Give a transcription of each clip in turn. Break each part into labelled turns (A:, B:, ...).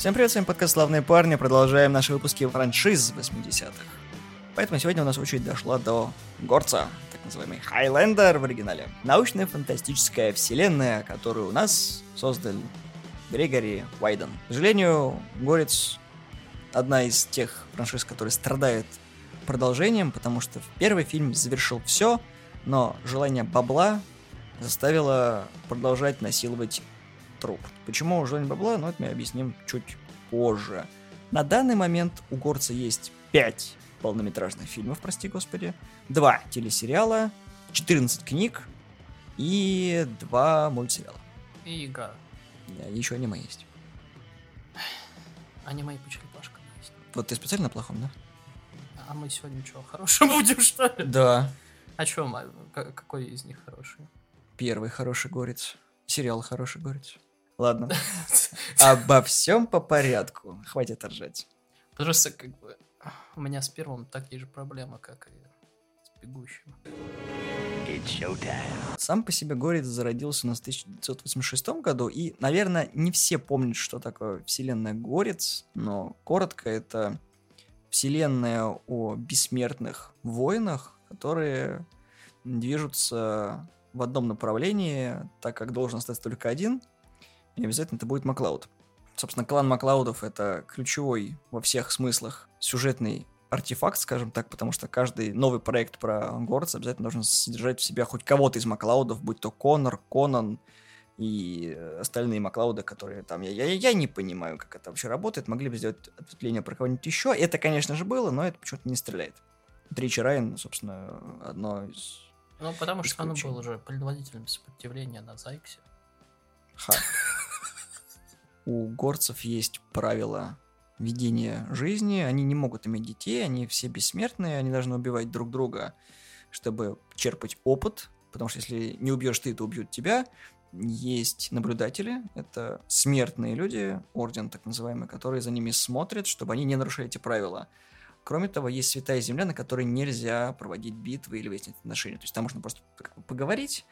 A: Всем привет, с вами подкаст «Славные парни». Продолжаем наши выпуски франшиз 80-х. Поэтому сегодня у нас очередь дошла до Горца, так называемый Хайлендер в оригинале. Научная фантастическая вселенная, которую у нас создал Грегори Уайден. К сожалению, Горец одна из тех франшиз, которые страдают продолжением, потому что первый фильм завершил все, но желание бабла заставило продолжать насиловать труп. Почему желание бабла, ну это мы объясним чуть позже. На данный момент у Горца есть 5 полнометражных фильмов, прости господи, 2 телесериала, 14 книг и 2 мультсериала.
B: И игра.
A: Да, еще аниме есть.
B: Аниме и по черепашкам есть.
A: Вот ты специально на плохом, да?
B: А мы сегодня что, хорошим будем, что ли?
A: Да.
B: А чем? Какой из них хороший?
A: Первый хороший горец. Сериал хороший горец. Ладно. Обо всем по порядку. Хватит ржать.
B: Просто как бы у меня с первым такие же проблемы, как и с бегущим.
A: Сам по себе Горец зародился у нас в 1986 году, и, наверное, не все помнят, что такое вселенная Горец, но коротко это вселенная о бессмертных воинах, которые движутся в одном направлении, так как должен остаться только один, и обязательно это будет Маклауд. Собственно, клан Маклаудов — это ключевой во всех смыслах сюжетный артефакт, скажем так, потому что каждый новый проект про Горца обязательно должен содержать в себя хоть кого-то из Маклаудов, будь то Конор, Конан и остальные Маклауды, которые там... Я, я, я не понимаю, как это вообще работает. Могли бы сделать ответвление про кого-нибудь еще. Это, конечно же, было, но это почему-то не стреляет. Тричи Райан, собственно, одно из...
B: Ну, потому что он
A: Исключение.
B: был уже предводителем сопротивления на Зайксе.
A: Ха. У горцев есть правила ведения жизни, они не могут иметь детей, они все бессмертные, они должны убивать друг друга, чтобы черпать опыт, потому что если не убьешь ты, то убьют тебя. Есть наблюдатели, это смертные люди, орден так называемый, которые за ними смотрят, чтобы они не нарушали эти правила. Кроме того, есть святая земля, на которой нельзя проводить битвы или выяснить отношения. То есть там можно просто поговорить,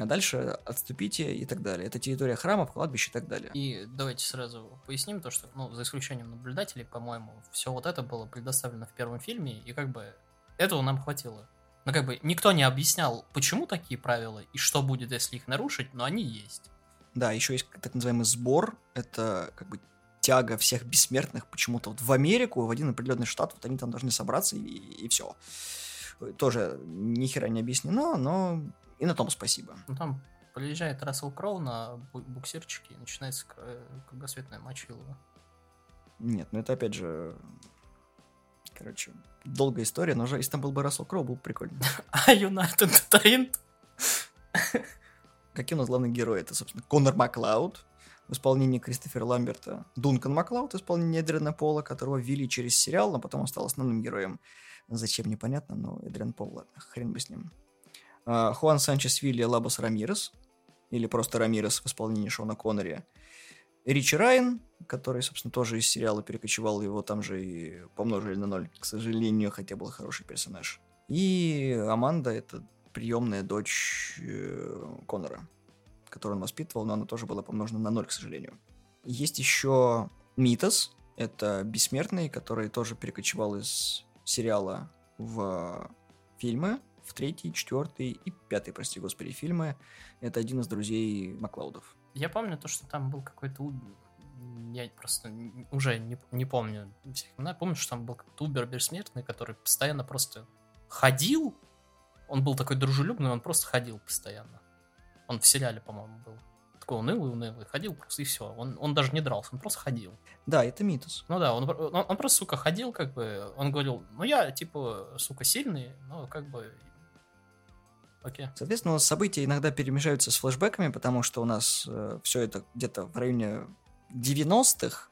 A: а дальше отступите и так далее. Это территория храмов, кладбищ и так далее.
B: И давайте сразу поясним то, что, ну, за исключением наблюдателей, по-моему, все вот это было предоставлено в первом фильме, и как бы этого нам хватило. Ну, как бы никто не объяснял, почему такие правила и что будет, если их нарушить, но они есть.
A: Да, еще есть так называемый сбор. Это как бы тяга всех бессмертных почему-то вот в Америку, в один определенный штат, вот они там должны собраться и, и все. Тоже ни хера не объяснено, но и на том спасибо.
B: Ну, там приезжает Рассел Кроу на бу- буксирчике, и начинается кр- кругосветное мочилово.
A: Нет, ну это опять же... Короче, долгая история, но же если там был бы Рассел Кроу, было бы прикольно.
B: А Юнайтед Entertainment?
A: Какие у нас главные герои? Это, собственно, Конор Маклауд в исполнении Кристофера Ламберта, Дункан Маклауд в исполнении Эдриана Пола, которого ввели через сериал, но потом он стал основным героем. Зачем, непонятно, но Эдриан Пол, ладно, хрен бы с ним. А, Хуан Санчес Вилли Лабос Рамирес, или просто Рамирес в исполнении Шона Коннери. Ричи Райан, который, собственно, тоже из сериала перекочевал, его там же и помножили на ноль, к сожалению, хотя был хороший персонаж. И Аманда — это приемная дочь э, Конора, которую он воспитывал, но она тоже была помножена на ноль, к сожалению. Есть еще Митас, это бессмертный, который тоже перекочевал из сериала в фильмы, в третий, четвертый и пятый, прости господи, фильмы. Это один из друзей Маклаудов.
B: Я помню то, что там был какой-то... Я просто уже не, не помню всех имена. Помню, что там был какой-то Убер бессмертный, который постоянно просто ходил. Он был такой дружелюбный, он просто ходил постоянно. Он в сериале, по-моему, был. Такой унылый, унылый. Ходил просто и все. Он, он даже не дрался, он просто ходил.
A: Да, это Митас.
B: Ну да, он, он, он просто, сука, ходил, как бы, он говорил, ну я, типа, сука, сильный, но как бы, окей.
A: Соответственно, события иногда перемешаются с флешбэками, потому что у нас все это где-то в районе 90-х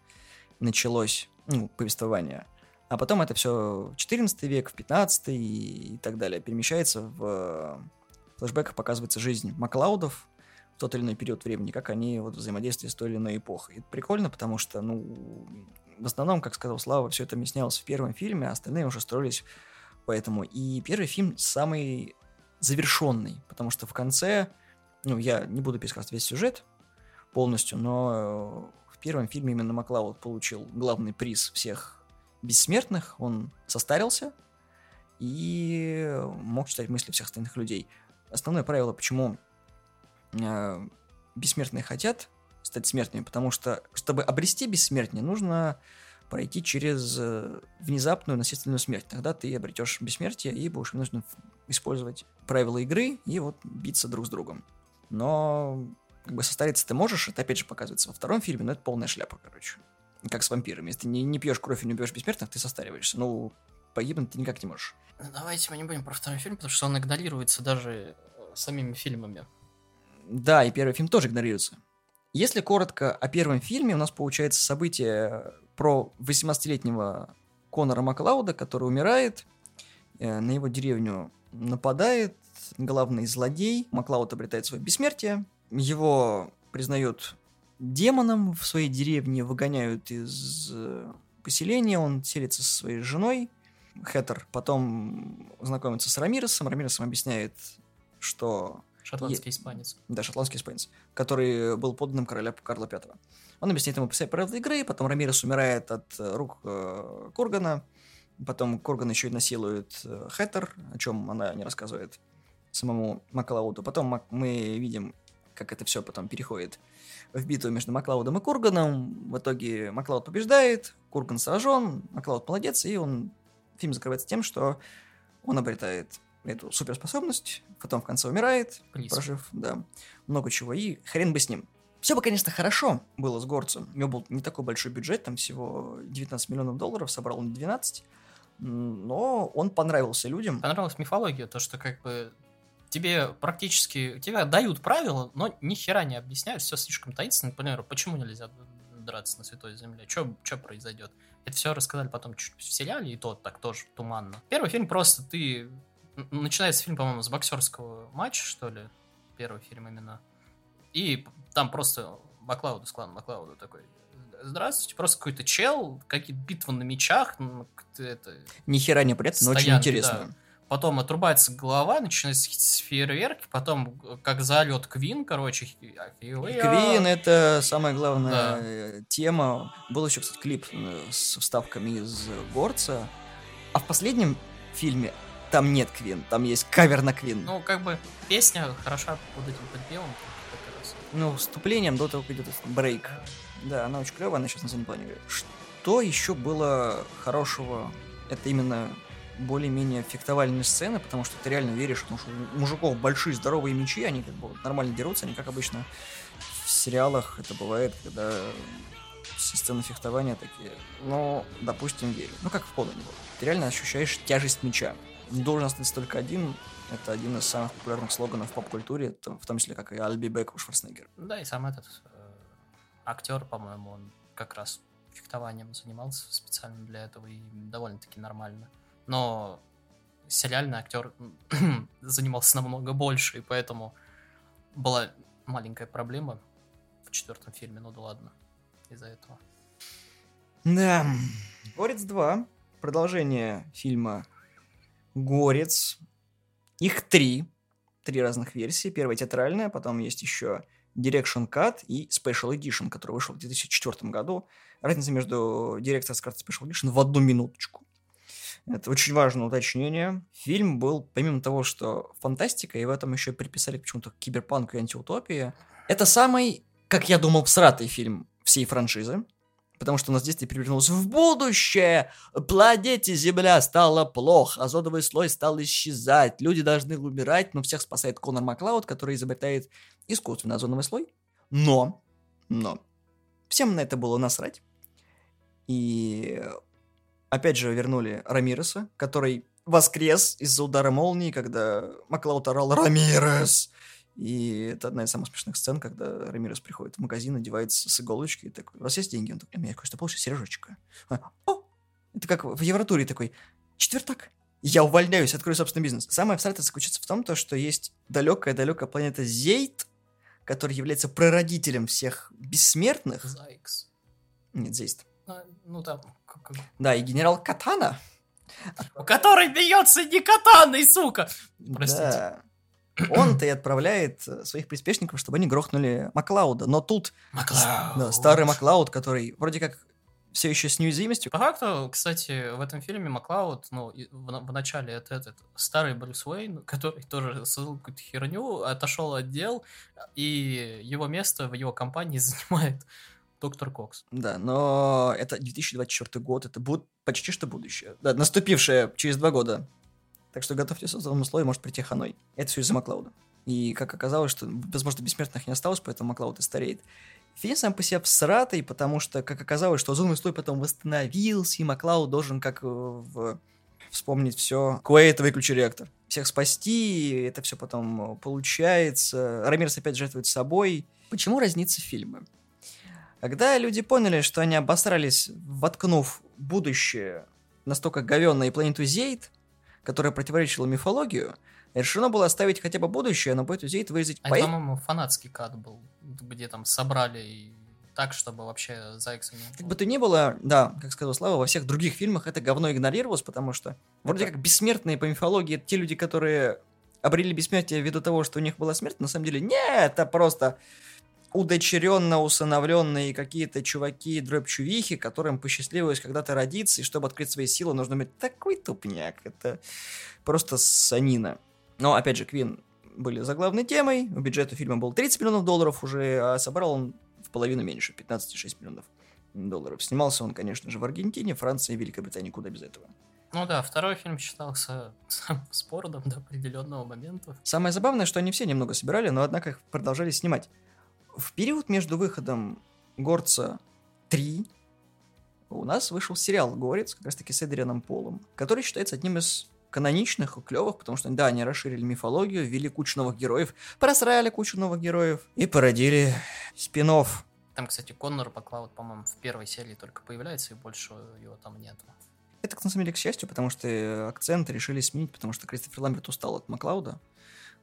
A: началось, ну, повествование. А потом это все в 14 век, в 15 и, и так далее перемещается в э, флешбэках показывается жизнь Маклаудов в тот или иной период времени, как они вот взаимодействуют с той или иной эпохой. Это прикольно, потому что, ну, в основном, как сказал Слава, все это объяснялось в первом фильме, а остальные уже строились поэтому. И первый фильм самый завершенный, потому что в конце, ну, я не буду пересказывать весь сюжет полностью, но э, в первом фильме именно Маклауд получил главный приз всех бессмертных. Он состарился и мог читать мысли всех остальных людей. Основное правило, почему э, бессмертные хотят стать смертными, потому что, чтобы обрести бессмертие, нужно пройти через э, внезапную насильственную смерть. Тогда ты обретешь бессмертие и будешь вынужден использовать правила игры и вот биться друг с другом. Но как бы состариться ты можешь, это опять же показывается во втором фильме, но это полная шляпа, короче. Как с вампирами. Если ты не, не пьешь кровь и не убьешь бессмертных, ты состариваешься. Ну, погибнуть ты никак не можешь.
B: Давайте мы не будем про второй фильм, потому что он игнорируется даже э, самими фильмами.
A: Да, и первый фильм тоже игнорируется. Если коротко о первом фильме, у нас получается событие про 18-летнего Конора Маклауда, который умирает, э, на его деревню нападает главный злодей, Маклауд обретает свое бессмертие, его признают демоном в своей деревне, выгоняют из э, поселения, он селится со своей женой, Хэттер потом знакомится с Рамиросом, Рамирос объясняет, что...
B: Шотландский испанец.
A: Да, шотландский испанец, который был подданным короля Карла V. Он объясняет ему правила игры, потом Рамирес умирает от э, рук э, Кургана, потом Курган еще и насилует э, Хэттер, о чем она не рассказывает самому Маклауду. Потом мы видим, как это все потом переходит в битву между Маклаудом и Курганом. В итоге Маклауд побеждает, Курган сражен, Маклауд молодец, и он фильм закрывается тем, что он обретает эту суперспособность, потом в конце умирает,
B: Приз.
A: прожив, да, много чего, и хрен бы с ним. Все бы, конечно, хорошо было с Горцем. У него был не такой большой бюджет, там всего 19 миллионов долларов, собрал он 12, но он понравился людям.
B: Понравилась мифология, то, что как бы тебе практически, тебе дают правила, но ни хера не объясняют, все слишком таинственно. Например, почему нельзя драться на Святой Земле, что произойдет. Это все рассказали потом чуть в сериале, и то так тоже туманно. Первый фильм просто ты... Начинается фильм, по-моему, с боксерского матча, что ли? Первый фильм именно. И там просто Маклауду, с кланом Маклауда такой, здравствуйте, просто какой-то чел, какие-то битвы на мечах, это...
A: Ни хера не понятно, но очень интересно. Да
B: потом отрубается голова, начинается фейерверки, потом как залет Квин, короче.
A: Квин это самая главная да. Э, тема. Был еще, кстати, клип э, с вставками из Горца. А в последнем фильме там нет Квин, там есть кавер на Квин.
B: Ну, как бы песня хороша под этим подпевом.
A: Ну, вступлением до того, как идет брейк. Да, она очень клевая, она сейчас на заднем плане. Что еще было хорошего? Это именно более-менее фехтовальные сцены, потому что ты реально веришь, потому что у мужиков большие здоровые мечи, они как бы нормально дерутся, они как обычно в сериалах это бывает, когда все сцены фехтования такие, ну, допустим, верю. Ну, как в Полоне. Ты реально ощущаешь тяжесть меча. Должен остаться только один. Это один из самых популярных слоганов в поп-культуре, в том числе, как и I'll be back у Шварценеггера.
B: Да, и сам этот э, актер, по-моему, он как раз фехтованием занимался специально для этого и довольно-таки нормально но сериальный актер занимался намного больше, и поэтому была маленькая проблема в четвертом фильме, ну да ладно, из-за этого.
A: Да. Горец 2. Продолжение фильма Горец. Их три. Три разных версии. Первая театральная, потом есть еще Direction Cut и Special Edition, который вышел в 2004 году. Разница между Director's Cut и Special Edition в одну минуточку. Это очень важное уточнение. Фильм был, помимо того, что фантастика, и в этом еще приписали почему-то киберпанк и антиутопия. Это самый, как я думал, всратый фильм всей франшизы. Потому что у нас действие перевернулось в будущее. Планете Земля стало плохо, озоновый слой стал исчезать, люди должны умирать, но всех спасает Конор Маклауд, который изобретает искусственный озоновый слой. Но, но, всем на это было насрать. И опять же вернули Рамиреса, который воскрес из-за удара молнии, когда Маклауд орал «Рамирес!» И это одна из самых смешных сцен, когда Рамирес приходит в магазин, одевается с иголочки и такой, у вас есть деньги? Он такой, у меня кое-что получше, сережечка. О! Это как в Евротуре такой, четвертак, я увольняюсь, открою собственный бизнес. Самое всратое заключается в том, то, что есть далекая-далекая планета Зейт, который является прародителем всех бессмертных.
B: Зайкс.
A: Нет, Зейст.
B: А, ну там,
A: да, и генерал Катана.
B: Который бьется не катаной, сука!
A: Простите. Да. Он-то и отправляет э, своих приспешников, чтобы они грохнули Маклауда. Но тут
B: Маклауд.
A: да, старый Маклауд, который вроде как все еще с неуязвимостью.
B: По факту, кстати, в этом фильме Маклауд, ну, в, в начале это этот старый Брюс Уэйн, который тоже создал какую-то херню, отошел от дел, и его место в его компании занимает доктор Кокс.
A: Да, но это 2024 год, это будет почти что будущее. Да, наступившее через два года. Так что готовьтесь к злому слою, может прийти Ханой. Это все из-за Маклауда. И как оказалось, что, возможно, бессмертных не осталось, поэтому Маклауд и стареет. Фильм сам по себе всратый, потому что, как оказалось, что злой слой потом восстановился, и Маклауд должен, как э, в... вспомнить все. Куэйт, выключи реактор. Всех спасти, это все потом э, получается. Рамирс опять жертвует собой. Почему разнится фильмы? Когда люди поняли, что они обосрались, воткнув будущее настолько говенное и планету Зейд, которая противоречила мифологию, решено было оставить хотя бы будущее, но планету Зейд вырезать
B: А
A: по...
B: по-моему, фанатский кат был, где там собрали и так, чтобы вообще Зайкса не
A: Как бы то ни было, да, как сказал Слава, во всех других фильмах это говно игнорировалось, потому что вроде как бессмертные по мифологии, те люди, которые обрели бессмертие ввиду того, что у них была смерть, на самом деле нет, это просто удочеренно усыновленные какие-то чуваки, дробь-чувихи, которым посчастливилось когда-то родиться, и чтобы открыть свои силы, нужно быть такой тупняк. Это просто санина. Но, опять же, Квин были заглавной темой, у бюджета фильма был 30 миллионов долларов уже, а собрал он в половину меньше, 15,6 миллионов долларов. Снимался он, конечно же, в Аргентине, Франции и Великобритании, куда без этого.
B: Ну да, второй фильм считался самым спорным до определенного момента.
A: Самое забавное, что они все немного собирали, но однако их продолжали снимать. В период между выходом Горца 3 у нас вышел сериал Горец, как раз таки с Эдрианом Полом, который считается одним из каноничных и клевых, потому что, да, они расширили мифологию, ввели кучу новых героев, просрали кучу новых героев и породили спин -офф.
B: Там, кстати, Коннор Баклауд, по-моему, в первой серии только появляется, и больше его там нет.
A: Это, на самом деле, к счастью, потому что акцент решили сменить, потому что Кристофер Ламберт устал от Маклауда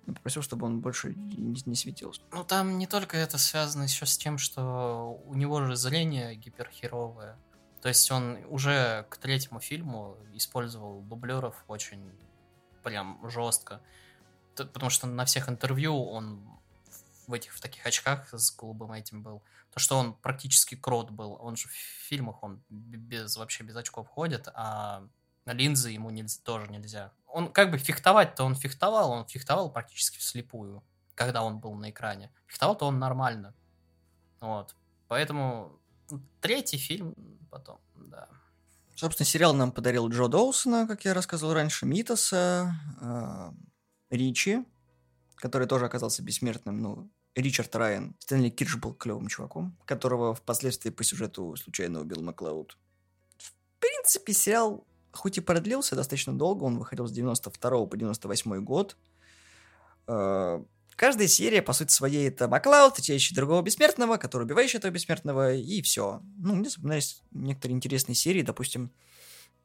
A: и попросил, чтобы он больше не, не светился.
B: Ну, там не только это связано еще с тем, что у него же зрение гиперхеровое. То есть он уже к третьему фильму использовал дублеров очень прям жестко. Потому что на всех интервью он в этих в таких очках с голубым этим был. То, что он практически крот был. Он же в фильмах он без вообще без очков ходит, а линзы ему нельзя, тоже нельзя. Он как бы фехтовать-то он фехтовал, он фехтовал практически вслепую, когда он был на экране. Фехтовал-то он нормально. Вот. Поэтому третий фильм потом, да.
A: Собственно, сериал нам подарил Джо Доусона, как я рассказывал раньше, Митаса, э, Ричи, который тоже оказался бессмертным, ну, Ричард Райан. Стэнли Кирш был клевым чуваком, которого впоследствии по сюжету случайно убил Маклауд. В принципе, сериал хоть и продлился достаточно долго, он выходил с 92 по 98 год. Э, Каждая серия, по сути своей, это Маклауд, встречающий другого бессмертного, который убивающий этого бессмертного, и все. Ну, мне вспоминались некоторые интересные серии, допустим,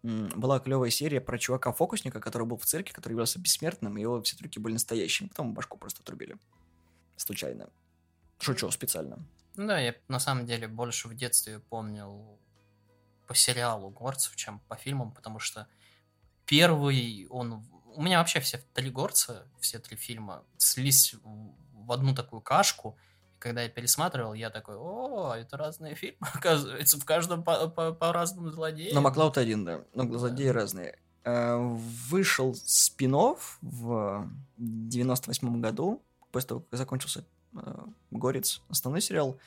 A: была клевая серия про чувака-фокусника, который был в цирке, который являлся бессмертным, и его все трюки были настоящими, потом башку просто отрубили. Случайно. Шучу, специально.
B: Ну да, я на самом деле больше в детстве помнил по сериалу Горцев, чем по фильмам, потому что первый он... У меня вообще все три Горца, все три фильма слились в- одну такую кашку, когда я пересматривал, я такой, о, это разные фильмы, оказывается, в каждом по, по- по разному злодею.
A: Но Маклауд один, да. Но злодеи разные. Э, Вышел спин в 98 году, после того, как закончился э, Горец, основной сериал.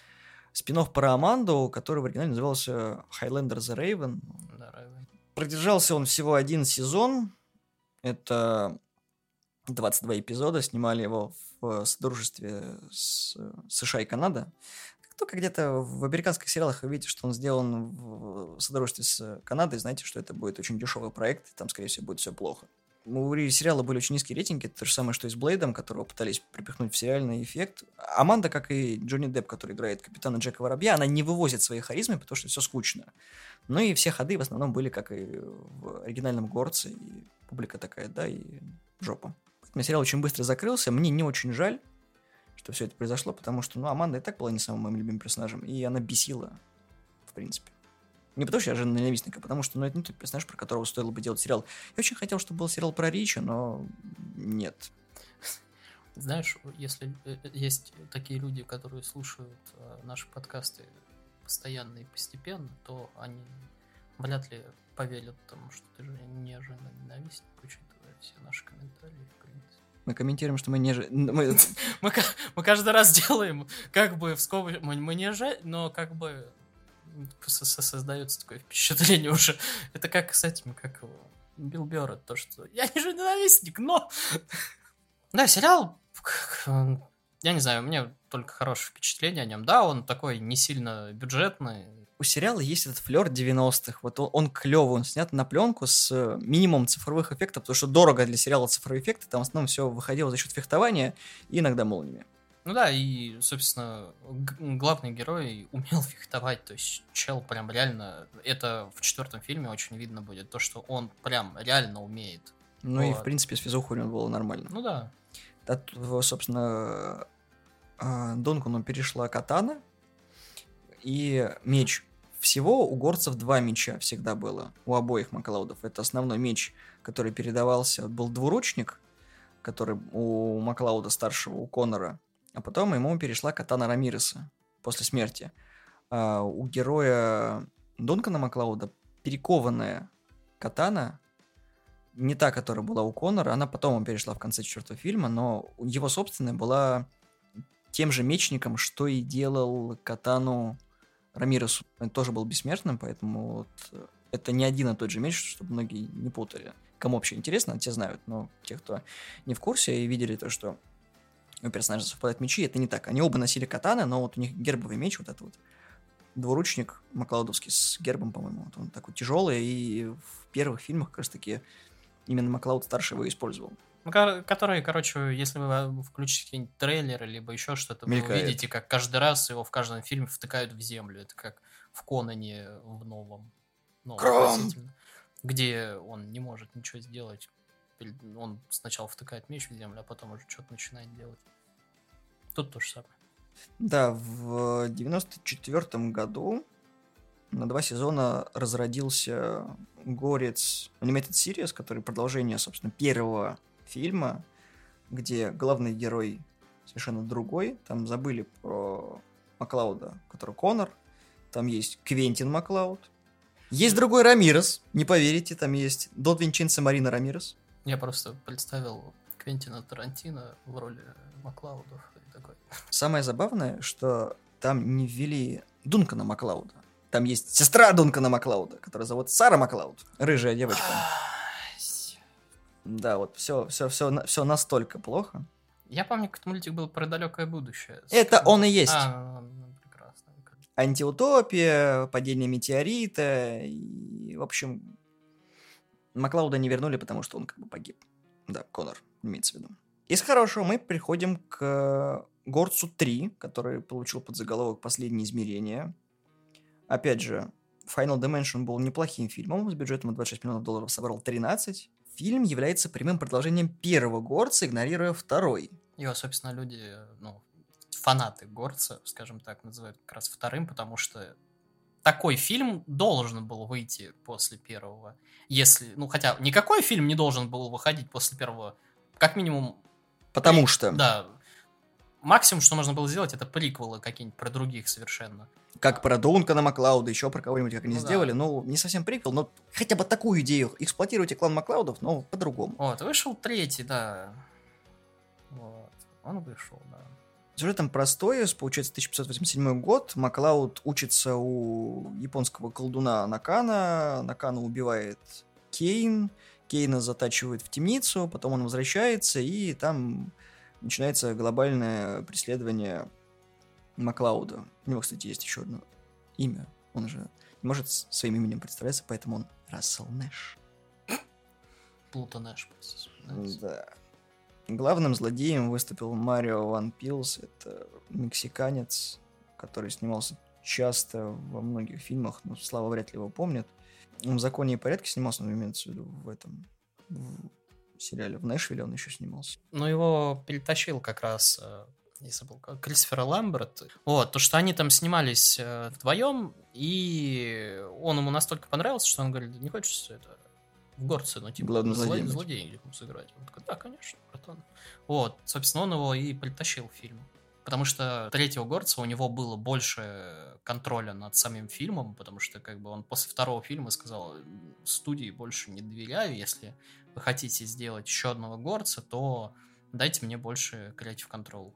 A: Спин про Аманду, который в оригинале назывался Highlander the Raven.
B: Да, Райвен.
A: Продержался он всего один сезон. Это 22 эпизода. Снимали его в содружестве с э, США и Канада. Только где-то в американских сериалах вы видите, что он сделан в содружестве с Канадой, знаете, что это будет очень дешевый проект, и там, скорее всего, будет все плохо. У сериала были очень низкие рейтинги, то же самое, что и с Блейдом, которого пытались припихнуть в сериальный эффект. Аманда, как и Джонни Депп, который играет капитана Джека Воробья, она не вывозит своей харизмы, потому что все скучно. Ну и все ходы в основном были, как и в оригинальном Горце, и публика такая, да, и жопа. Поэтому сериал очень быстро закрылся, мне не очень жаль, что все это произошло, потому что, ну, Аманда и так была не самым моим любимым персонажем, и она бесила, в принципе. Не потому, что я жена ненавистника, а потому что, ну, это не тот персонаж, про которого стоило бы делать сериал. Я очень хотел, чтобы был сериал про Ричи, но нет.
B: Знаешь, если э, э, есть такие люди, которые слушают э, наши подкасты постоянно и постепенно, то они вряд ли поверят тому, что ты же не жена ненавистник, учитывая все наши комментарии, в принципе.
A: Мы комментируем, что мы не же... Мы,
B: Мы, мы каждый раз делаем, как бы в скобочках, мы, мы не же, но как бы создается такое впечатление уже. Это как с этим, как его, Билл Бёрр, то, что я не же ненавистник, но... Да, сериал, я не знаю, меня только хорошее впечатление о нем. Да, он такой не сильно бюджетный,
A: у сериала есть этот флер 90-х. Вот он, он клевый, он снят на пленку с э, минимумом цифровых эффектов, потому что дорого для сериала цифровые эффекты, там в основном все выходило за счет фехтования и иногда молниями.
B: Ну да, и, собственно, главный герой умел фехтовать, то есть чел прям реально, это в четвертом фильме очень видно будет, то, что он прям реально умеет.
A: Ну и, в
B: Вот.
A: принципе, с физухой у него было нормально.
B: Ну да.
A: От, э, собственно, э, Донкуну перешла катана и меч. Всего у горцев два меча всегда было, у обоих Маклаудов. Это основной меч, который передавался, был двуручник, который у Маклауда старшего, у Конора, а потом ему перешла катана Рамиреса после смерти. А у героя Дункана Маклауда перекованная катана, не та, которая была у Конора, она потом ему перешла в конце четвертого фильма, но его собственная была тем же мечником, что и делал катану Рамиресу. Он тоже был бессмертным, поэтому вот э, это не один и тот же меч, чтобы многие не путали. Кому вообще интересно, те знают, но те, кто не в курсе и видели то, что у персонажа совпадают мечи, это не так. Они оба носили катаны, но вот у них гербовый меч, вот этот вот двуручник Маклаудовский с гербом, по-моему, вот он такой тяжелый, и в первых фильмах, как раз таки, именно Маклауд старший его использовал.
B: Ну, ко- Которые, короче, если вы а, включите какие-нибудь трейлеры, либо еще что-то, вы увидите, как каждый раз его в каждом фильме втыкают в землю. Это как в Конане в новом. новом
A: Кром!
B: Где он не может ничего сделать. Он сначала втыкает меч в землю, а потом уже что-то начинает делать. Тут то же самое.
A: Да, в 94 году на два сезона разродился Горец Animated Series, который продолжение, собственно, первого фильма, где главный герой совершенно другой. Там забыли про Маклауда, который Конор. Там есть Квентин Маклауд. Есть другой Рамирес, не поверите, там есть Дон Винченцо Марина Рамирес.
B: Я просто представил Квентина Тарантино в роли Маклаудов. Такой,
A: Самое забавное, что там не ввели Дункана Маклауда. Там есть сестра Дункана Маклауда, которая зовут Сара Маклауд. Рыжая девочка. Да, вот все, все, все, все настолько плохо.
B: Я помню, как мультик был про далекое будущее.
A: Это он и есть.
B: А, ну, ну, прекрасно.
A: Антиутопия, падение метеорита. И, в общем, Маклауда не вернули, потому что он как бы погиб. Да, Конор, имеется в виду. Из хорошего мы приходим к Горцу 3, который получил под заголовок «Последнее измерение». Опять же, Final Dimension был неплохим фильмом, с бюджетом 26 миллионов долларов собрал 13. Фильм является прямым продолжением первого Горца, игнорируя второй.
B: Его, собственно, люди, ну, фанаты Горца, скажем так, называют как раз вторым, потому что такой фильм должен был выйти после первого. Если, ну, хотя никакой фильм не должен был выходить после первого. Как минимум,
A: Потому
B: При-
A: что,
B: да, максимум, что можно было сделать, это приквелы какие-нибудь про других совершенно.
A: как про Дункана Маклауда, еще про кого-нибудь, как они
B: Ну да.
A: сделали, ну, не совсем приквел, но хотя бы такую идею. Эксплуатируйте клан Маклаудов, но по-другому.
B: Вот, вышел третий, да. Вот, он вышел, да.
A: Сюжет там простой, получается 1587 год, Маклауд учится у японского колдуна Накана, Накана убивает Кейн, Кейна затачивают в темницу, потом он возвращается, и там начинается глобальное преследование Маклауда. У него, кстати, есть еще одно имя, он же не может своим именем представляться, поэтому он Рассел Нэш.
B: Плуто Нэш.
A: Да. Главным злодеем выступил Марио Ван Пилс. Это мексиканец, который снимался часто во многих фильмах, но Слава вряд ли его помнит. Он в «Законе и порядке» снимался, но имеется в виду в этом в сериале. В Нэшвилле он еще снимался.
B: Ну, его перетащил как раз, э, я забыл, как, Кристофер Ламберт. Вот, то, что они там снимались э, вдвоем, и он ему настолько понравился, что он говорит, не хочешь это в горце, ну, типа,
A: Главное,
B: зло-
A: злодеем быть.
B: злодеем сыграть. Он такой, да, конечно, братан. Вот, собственно, он его и притащил в фильм. Потому что третьего горца у него было больше контроля над самим фильмом, потому что как бы он после второго фильма сказал, студии больше не доверяю, если вы хотите сделать еще одного горца, то дайте мне больше креатив контрол.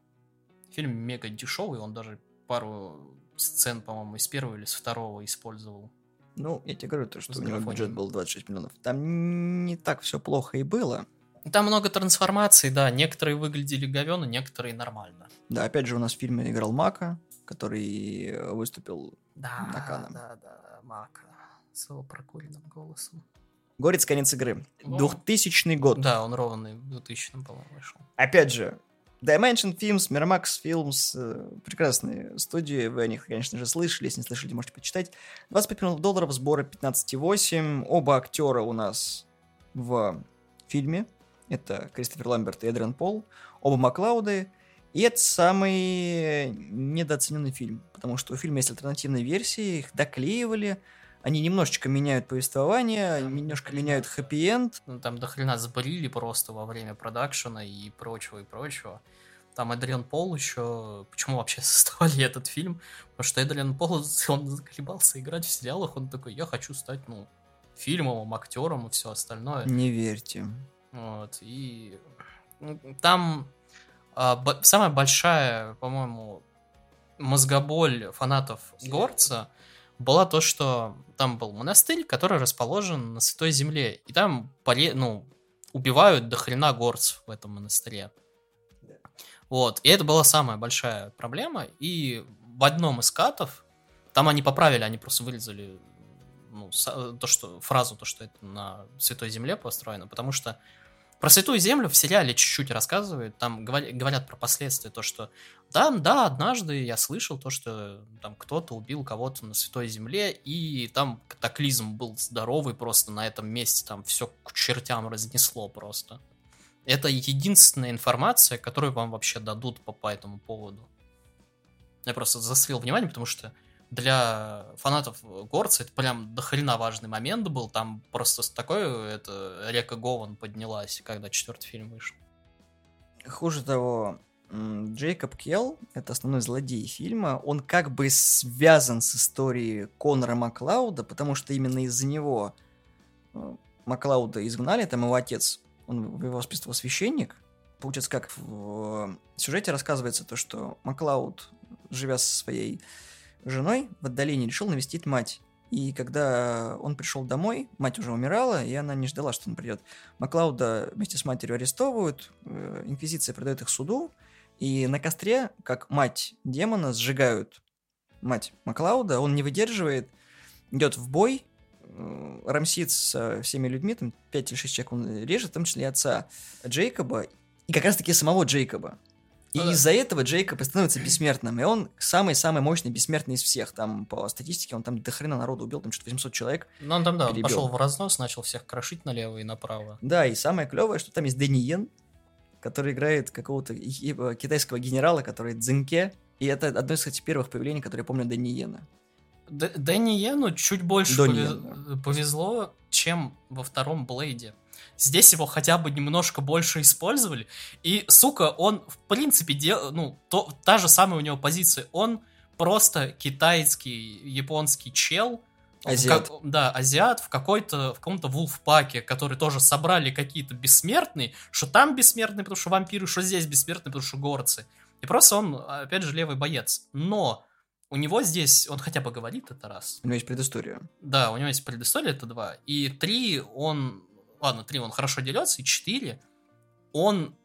B: Фильм мега дешевый, он даже пару сцен, по-моему, из первого или с второго использовал.
A: Ну, я тебе говорю, то, что у него бюджет был 26 миллионов. Там не так все плохо и было.
B: Там много трансформаций, да, некоторые выглядели говёно, некоторые нормально.
A: Да, опять же, у нас в фильме играл Мака, который выступил
B: Да,
A: Наканом.
B: да, да, Мака с его прокуренным голосом.
A: «Горец. Конец игры».
B: О.
A: 2000 год.
B: Да, он ровно в 2000 по-моему, вышел.
A: Опять же, Dimension Films, Miramax Films, э, прекрасные студии, вы о них, конечно же, слышали, если не слышали, можете почитать. 25 миллионов долларов, сборы 15,8, оба актера у нас в фильме, это Кристофер Ламберт и Эдриан Пол, оба Маклауды, и это самый недооцененный фильм, потому что у фильма есть альтернативные версии, их доклеивали, они немножечко меняют повествование, немножко меняют хэппи-энд,
B: Ну, там до хрена сбрили просто во время продакшена и прочего, и прочего. Там Эдриан Пол еще... Почему вообще создавали этот фильм? Потому что Эдриан Пол, он заколебался играть в сериалах, он такой, я хочу стать, ну, фильмовым актером и все остальное.
A: не верьте.
B: Вот, и ну, там а, самая большая, по-моему, мозгоболь фанатов Горца была то, что там был монастырь, который расположен на Святой Земле, и там поле- ну, убивают до хрена горцев в этом монастыре. Вот, и это была самая большая проблема, и в одном из катов, там они поправили, они просто вырезали ну, то, что, фразу, то, что это на Святой Земле построено, потому что про Святую Землю в сериале чуть-чуть рассказывают, там говор- говорят про последствия, то, что да, да, однажды я слышал то, что там кто-то убил кого-то на Святой Земле, и там катаклизм был здоровый просто на этом месте, там все к чертям разнесло просто. Это единственная информация, которую вам вообще дадут по, по этому поводу. Я просто засвел внимание, потому что для фанатов Горца это прям дохрена важный момент был. Там просто с такой это, река Гован поднялась, когда четвертый фильм вышел.
A: Хуже того, Джейкоб Келл, это основной злодей фильма, он как бы связан с историей Конора Маклауда, потому что именно из-за него э, Маклауда изгнали, там его отец, он его воспитывал священник. Получается, как в э, сюжете рассказывается то, что Маклауд, живя со своей женой в отдалении, решил навестить мать. И когда он пришел домой, мать уже умирала, и она не ждала, что он придет. Маклауда вместе с матерью арестовывают, э, инквизиция продает их суду, и на костре, как мать демона, сжигают мать Маклауда, он не выдерживает, идет в бой, э, рамсит со всеми людьми, там 5 или 6 человек он режет, в том числе и отца Джейкоба, и как раз-таки самого Джейкоба. И
B: Ну да.
A: из-за этого Джейкоб и становится бессмертным, и он самый-самый мощный бессмертный из всех. Там по статистике он там до хрена народу убил, там что-то 800 человек.
B: Ну, он там, да, он
A: Перебил.
B: пошел в разнос, начал всех крошить налево и направо.
A: Да, и самое клевое, что там есть Дэнни Йен, который играет какого-то и- и- китайского генерала, который Цзиньке. И это одно из, кстати, первых появлений, которые я помню Дэнни Йена.
B: Д- Дэнни Йену чуть больше
A: Донни
B: пове-
A: Йен,
B: повезло, чем во втором Блейде. Здесь его хотя бы немножко больше использовали. И, сука, он, в принципе, дел... ну, то, та же самая у него позиция. Он просто китайский, японский чел.
A: Азиат.
B: как- да, азиат в какой-то, в каком-то вулфпаке, который тоже собрали какие-то бессмертные, что там бессмертные, потому что вампиры, что здесь бессмертные, потому что горцы. И просто он, опять же, левый боец. Но у него здесь, он хотя бы говорит это раз.
A: У него есть предыстория.
B: Да, у него есть предыстория, это два. И три он... Ладно, три он хорошо дерется, и четыре он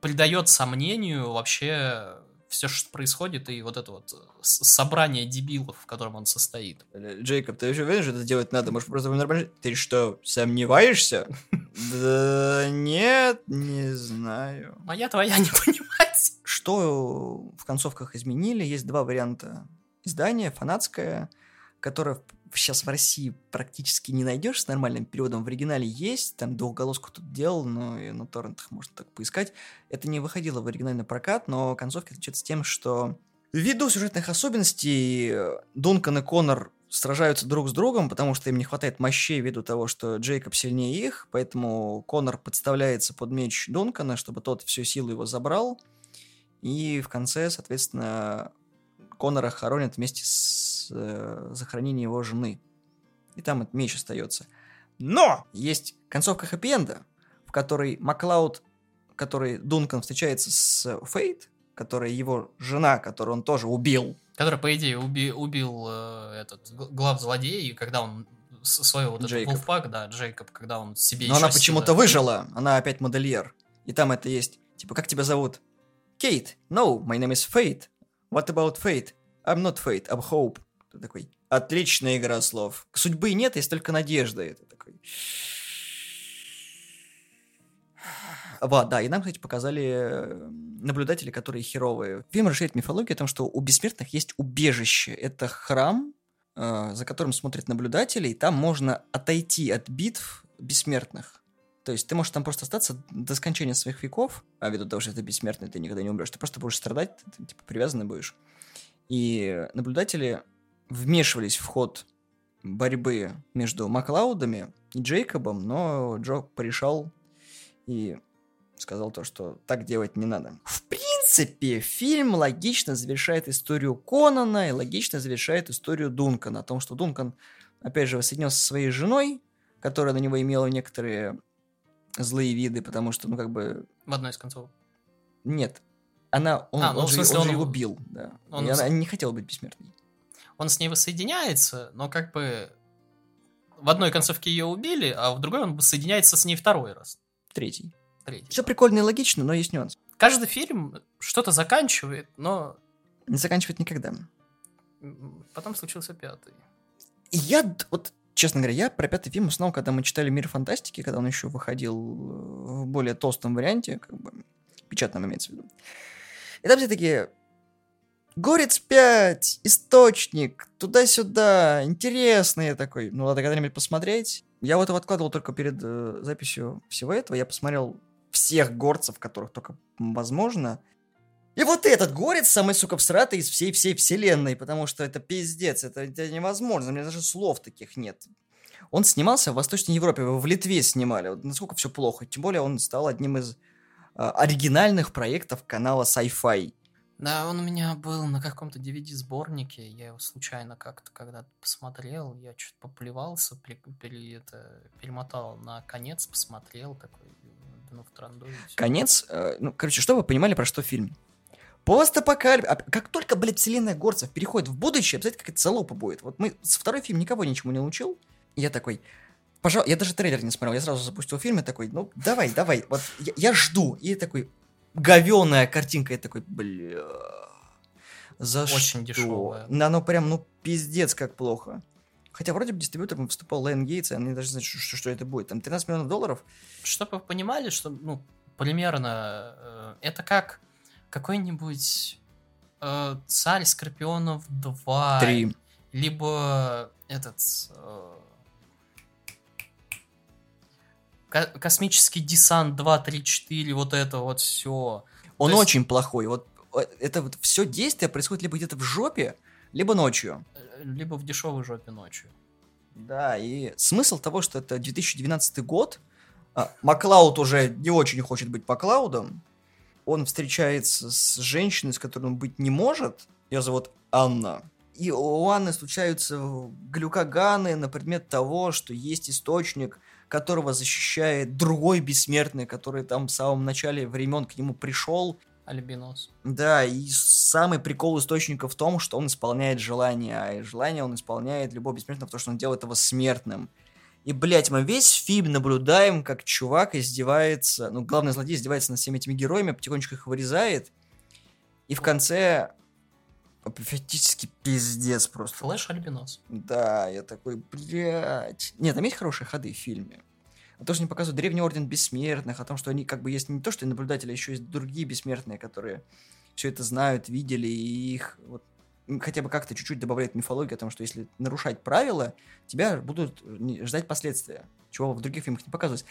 B: придает сомнению вообще все, что происходит, и вот это вот с- собрание дебилов, в котором он состоит.
A: Э, Джейкоб, ты вообще уверен, что это делать надо? Может, просто нормально? Ты что, сомневаешься? Да нет, не знаю.
B: Моя твоя не понимать.
A: Что в концовках изменили? Есть два варианта издания. Фанатское, которое сейчас в России практически не найдешь с нормальным переводом. В оригинале есть, там двухголоску тут делал, но и на торрентах можно так поискать. Это не выходило в оригинальный прокат, но концовка отличается тем, что ввиду сюжетных особенностей э, Дункан и Конор сражаются друг с другом, потому что им не хватает мощей ввиду того, что Джейкоб сильнее их, поэтому Конор подставляется под меч Дункана, чтобы тот всю силу его забрал. И в конце, соответственно, Конора хоронят вместе с э, захоронением его жены. И там этот меч остается. Но есть концовка хэппи-энда, в которой Маклауд, который Дункан встречается с Фейт, которая его жена, которую он тоже убил.
B: Который, по идее, уби, убил э, этот глав злодея, и когда он своего вот
A: Джейкоб.
B: этот Wolfpack, да, Джейкоб, когда он себе
A: Но она почему-то выжила. Она опять модельер. И там это есть. Типа, как тебя зовут? Кейт. No, my name is Fate. What about Fate? I'm not Fate, I'm Hope. Ты такой, отличная игра слов. Судьбы нет, есть только надежда. Это такой... Вот, да, и нам, кстати, показали э, наблюдатели, которые херовые. Фильм расширяет мифологию о том, что у бессмертных есть убежище. Это храм, э, за которым смотрят наблюдатели, и там можно отойти от битв бессмертных. То есть ты можешь там просто остаться до скончания своих веков, а ввиду того, что ты бессмертный, ты никогда не умрешь, ты просто будешь страдать, ты, типа привязанный будешь. И наблюдатели вмешивались в ход борьбы между Маклаудами и Джейкобом, но Джо порешал и сказал то, что так делать не надо. В принципе, фильм логично завершает историю Конана и логично завершает историю Дункана. О том, что Дункан, опять же, воссоединился со своей женой, которая на него имела некоторые злые виды, потому что, ну, как бы,
B: В одной из концов.
A: нет. Она, он,
B: А, ну,
A: он же,
B: смысле,
A: он же
B: он-
A: его бил, да.
B: он
A: и она не хотела быть бессмертной.
B: Он с ней воссоединяется, но как бы в одной концовке ее убили, а в другой он воссоединяется с ней второй раз.
A: Третий.
B: Третий.
A: Все прикольно и логично, но есть нюанс.
B: Каждый фильм что-то заканчивает, но
A: Не заканчивает никогда.
B: потом случился пятый.
A: И я, вот, честно говоря, я про пятый фильм узнал, когда мы читали «Мир фантастики», когда он еще выходил э, в более толстом варианте, как бы, печатном имеется в виду. И там все такие, Горец 5, Источник, туда-сюда, интересно. Я такой, ну ладно, когда-нибудь посмотреть. Я вот его откладывал только перед э, записью всего этого. Я посмотрел всех горцев, которых только возможно. И вот этот горец самый, сука, всратый из всей-всей вселенной, потому что это пиздец, это, это невозможно, меня даже слов таких нет. Он снимался в Восточной Европе, его в Литве снимали, вот насколько все плохо. Тем более он стал одним из а, оригинальных проектов канала Sci-Fi.
B: Да, он у меня был на каком-то DVD-сборнике, я его случайно как-то когда-то посмотрел, я что-то поплевался, пере- пере- это, перемотал на конец, посмотрел такой, ну, в транду.
A: Конец, э, ну, короче, чтобы вы понимали, про что фильм. Постапокалип... а Как только, блядь, вселенная горцев переходит в будущее, обязательно какая-то залупа будет. Вот мы... с- Второй фильм никого ничему не научил. Я такой... Пожалуй, я даже трейлер не смотрел, я сразу запустил фильм и такой, ну, давай, давай, вот я, я жду. И такой, говеная картинка, я такой, бля... За
B: Очень
A: что?
B: дешевая.
A: Да, оно прям, ну, пиздец, как плохо. Хотя вроде бы дистрибьютором выступал Лайн Гейтс, и они даже знают, что, что это будет. Там 13 миллионов долларов.
B: Чтобы вы понимали, что, ну, примерно, э, это как какой-нибудь э, Царь Скорпионов 2.
A: Три.
B: Либо этот... э, Космический десант 2, 3, 4, вот это вот все.
A: Он
B: То есть-
A: очень плохой. Вот э, это вот все действие происходит либо где-то в жопе, либо ночью.
B: Либо в дешевой жопе ночью.
A: Да, и смысл того, что это 2012 год, а, Маклауд уже не очень хочет быть Маклаудом, он встречается с женщиной, с которой он быть не может, ее зовут Анна. И у Анны случаются глюкоганы на предмет того, что есть источник, которого защищает другой бессмертный, который там в самом начале времен к нему пришел,
B: Альбинос.
A: Да, и самый прикол источника в том, что он исполняет желание, а желание он исполняет любого бессмертного, потому что он делает его смертным. И, блядь, мы весь фильм наблюдаем, как чувак издевается, ну, главный злодей издевается над всеми этими героями, потихонечку их вырезает, и в конце фактически пиздец просто.
B: Флэш Альбинос.
A: Да, я такой, блядь. Нет, там есть хорошие ходы в фильме. А То, что они показывают Древний Орден Бессмертных, о том, что они как бы есть не то, что наблюдатели, а еще есть другие бессмертные, которые все это знают, видели, и их вот, хотя бы как-то чуть-чуть добавляет мифологию о том, что если нарушать правила, тебя будут ждать последствия, чего в других фильмах не показывалось.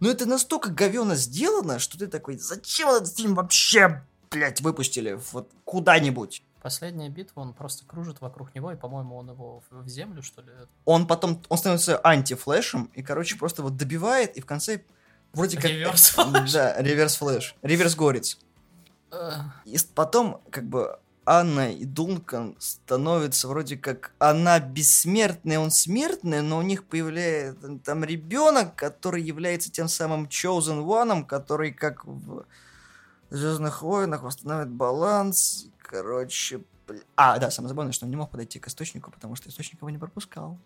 A: Но это настолько говенно сделано, что ты такой, зачем этот фильм вообще, блядь, выпустили вот куда-нибудь?
B: Последняя битва, он просто кружит вокруг него, и, по-моему, он его в, землю, что ли?
A: Он потом, он становится анти Flash ем, и, короче, просто вот добивает, и в конце вроде как...
B: Reverse Flash.
A: Да, Reverse Flash. Reverse горец.
B: Э,
A: И потом, как бы, Анна и Дункан становятся вроде как она бессмертная, он смертный, но у них появляется там ребенок, который является тем самым Chosen One, который как в Звездных войнах восстановит баланс. Короче, бля- а, да, самое забавное, что он не мог подойти к источнику, потому что источник его не пропускал.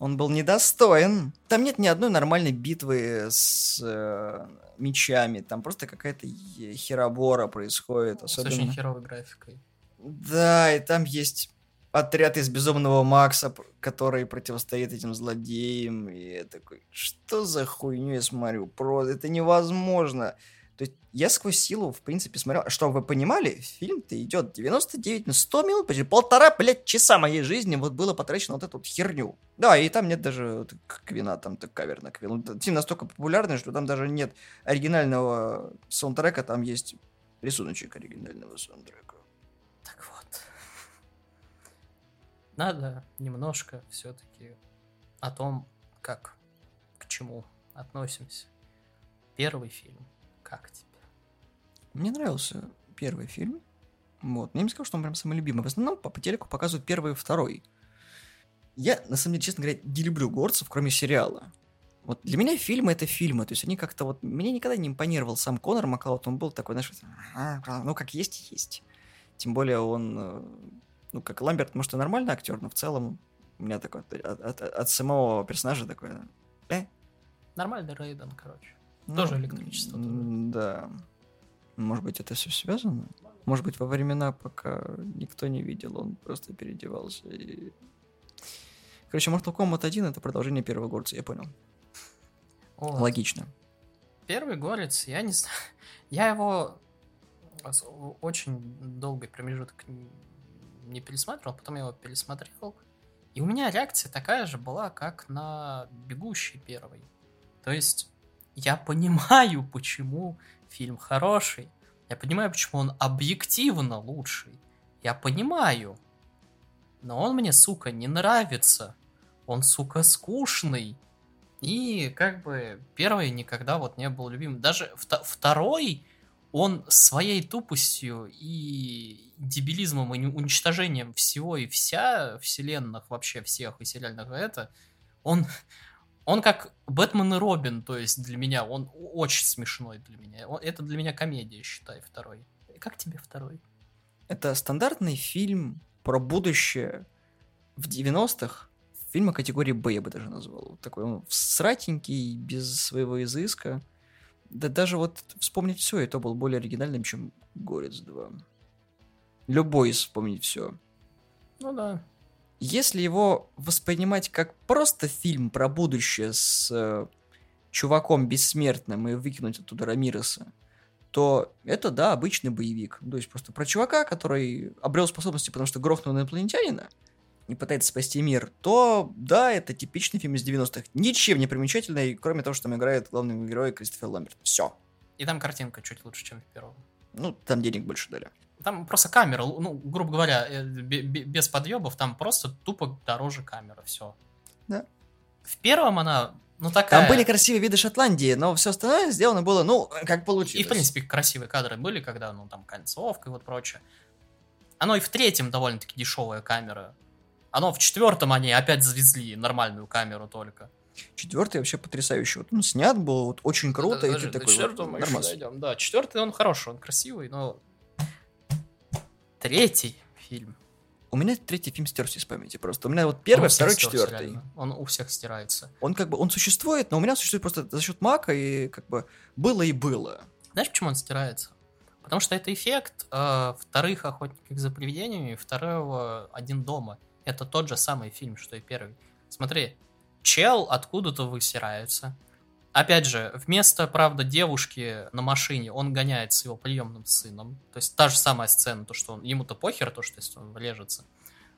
A: Он был недостоин. Там нет ни одной нормальной битвы с э, мечами. Там просто какая-то херобора происходит.
B: С
A: Особенно...
B: очень херовой графикой.
A: Да, и там есть отряд из Безумного Макса, который противостоит этим злодеям. И я такой, что за хуйню я смотрю? Просто это невозможно. То есть я сквозь силу, в принципе, смотрел. Что вы понимали, фильм-то идет 99 на 100 минут, почти полтора, блядь, часа моей жизни вот было потрачено вот эту вот херню. Да, и там нет даже вот Квина, там так кавер на Квин. Фильм настолько популярный, что там даже нет оригинального саундтрека, там есть рисуночек оригинального саундтрека.
B: Так вот. Надо немножко все-таки о том, как к чему относимся. Первый фильм. Как тебе?
A: Мне нравился первый фильм. Вот. Я не сказал, что он прям самый любимый. В основном по, по телеку показывают первый и второй. Я, на самом деле, честно говоря, не люблю горцев, кроме сериала. Вот для меня фильмы — это фильмы. То есть они как-то вот... Мне никогда не импонировал сам Конор Маклауд. Он был такой, знаешь, вот, «А, ну, как есть, есть. Тем более он... э, Ну, как Ламберт, может, и нормальный актер, но в целом у меня такой... От, от- от самого персонажа такой... Э,
B: Нормальный Рейден, короче.
A: Ну,
B: Тоже электричество
A: Да. Может быть, это все связано? Может быть, во времена, пока никто не видел, он просто переодевался и... Короче, Mortal Kombat 1 это продолжение первого горца, я понял.
B: Вот.
A: Логично.
B: Первый горец, я не знаю. Я его очень долгий промежуток не пересматривал, потом я его пересмотрел. И у меня реакция такая же была, как на бегущий первый. То есть я понимаю, почему фильм хороший. Я понимаю, почему он объективно лучший. Я понимаю. Но он мне, сука, не нравится. Он, сука, скучный. И как бы первый никогда вот не был любимым. Даже вто- второй, он своей тупостью и дебилизмом и уничтожением всего и вся вселенных, вообще всех и сериальных, это, он, он как Бэтмен и Робин, то есть для меня, он очень смешной для меня. Это для меня комедия, считай, второй. Как тебе второй?
A: Это стандартный фильм про будущее в 90-х. Фильма категории Б, я бы даже назвал. Такой он сратенький, без своего изыска. Да даже вот вспомнить все, это был более оригинальным, чем Горец 2. Любой из вспомнить все.
B: Ну да.
A: Если его воспринимать как просто фильм про будущее с э, чуваком бессмертным и выкинуть оттуда Рамиреса, то это, да, обычный боевик. То есть просто про чувака, который обрел способности, потому что грохнул инопланетянина и пытается спасти мир, то, да, это типичный фильм из 90-х. Ничем не примечательный, кроме того, что там играет главный герой Кристофер Ламберт. Все.
B: И там картинка чуть лучше, чем в первом.
A: Ну, там денег больше дали.
B: Там просто камера, ну, грубо говоря, э, бе- бе- без подъебов, там просто тупо дороже камера, все.
A: Да.
B: В первом она, ну такая...
A: Там были красивые виды Шотландии, но все остальное сделано было, ну, как получилось.
B: И, в принципе, красивые кадры были, когда, ну, там, концовка и вот прочее. Оно и в третьем довольно-таки дешевая камера. Оно в четвертом они опять завезли нормальную камеру только.
A: Четвертый вообще потрясающий. Вот он снят был вот очень круто, и
B: Даже
A: ты такой вот,
B: мы еще
A: нормас.
B: дойдем. Да, четвертый он хороший, он красивый, но... Третий фильм.
A: У меня третий фильм стерся из памяти просто. У меня вот первый,
B: Он
A: второй, четвертый.
B: реально. Он у всех стирается.
A: Он как бы, он существует, но у меня существует просто за счет мака, и как бы было и было.
B: Знаешь, почему он стирается? Потому что это эффект э, вторых охотников за привидениями и второго один дома. Это тот же самый фильм, что и первый. Смотри, чел откуда-то высирается. Опять же, вместо, правда, девушки на машине он гоняет с его приемным сыном. То есть та же самая сцена, то, что он, ему-то похер, то, что если он режется.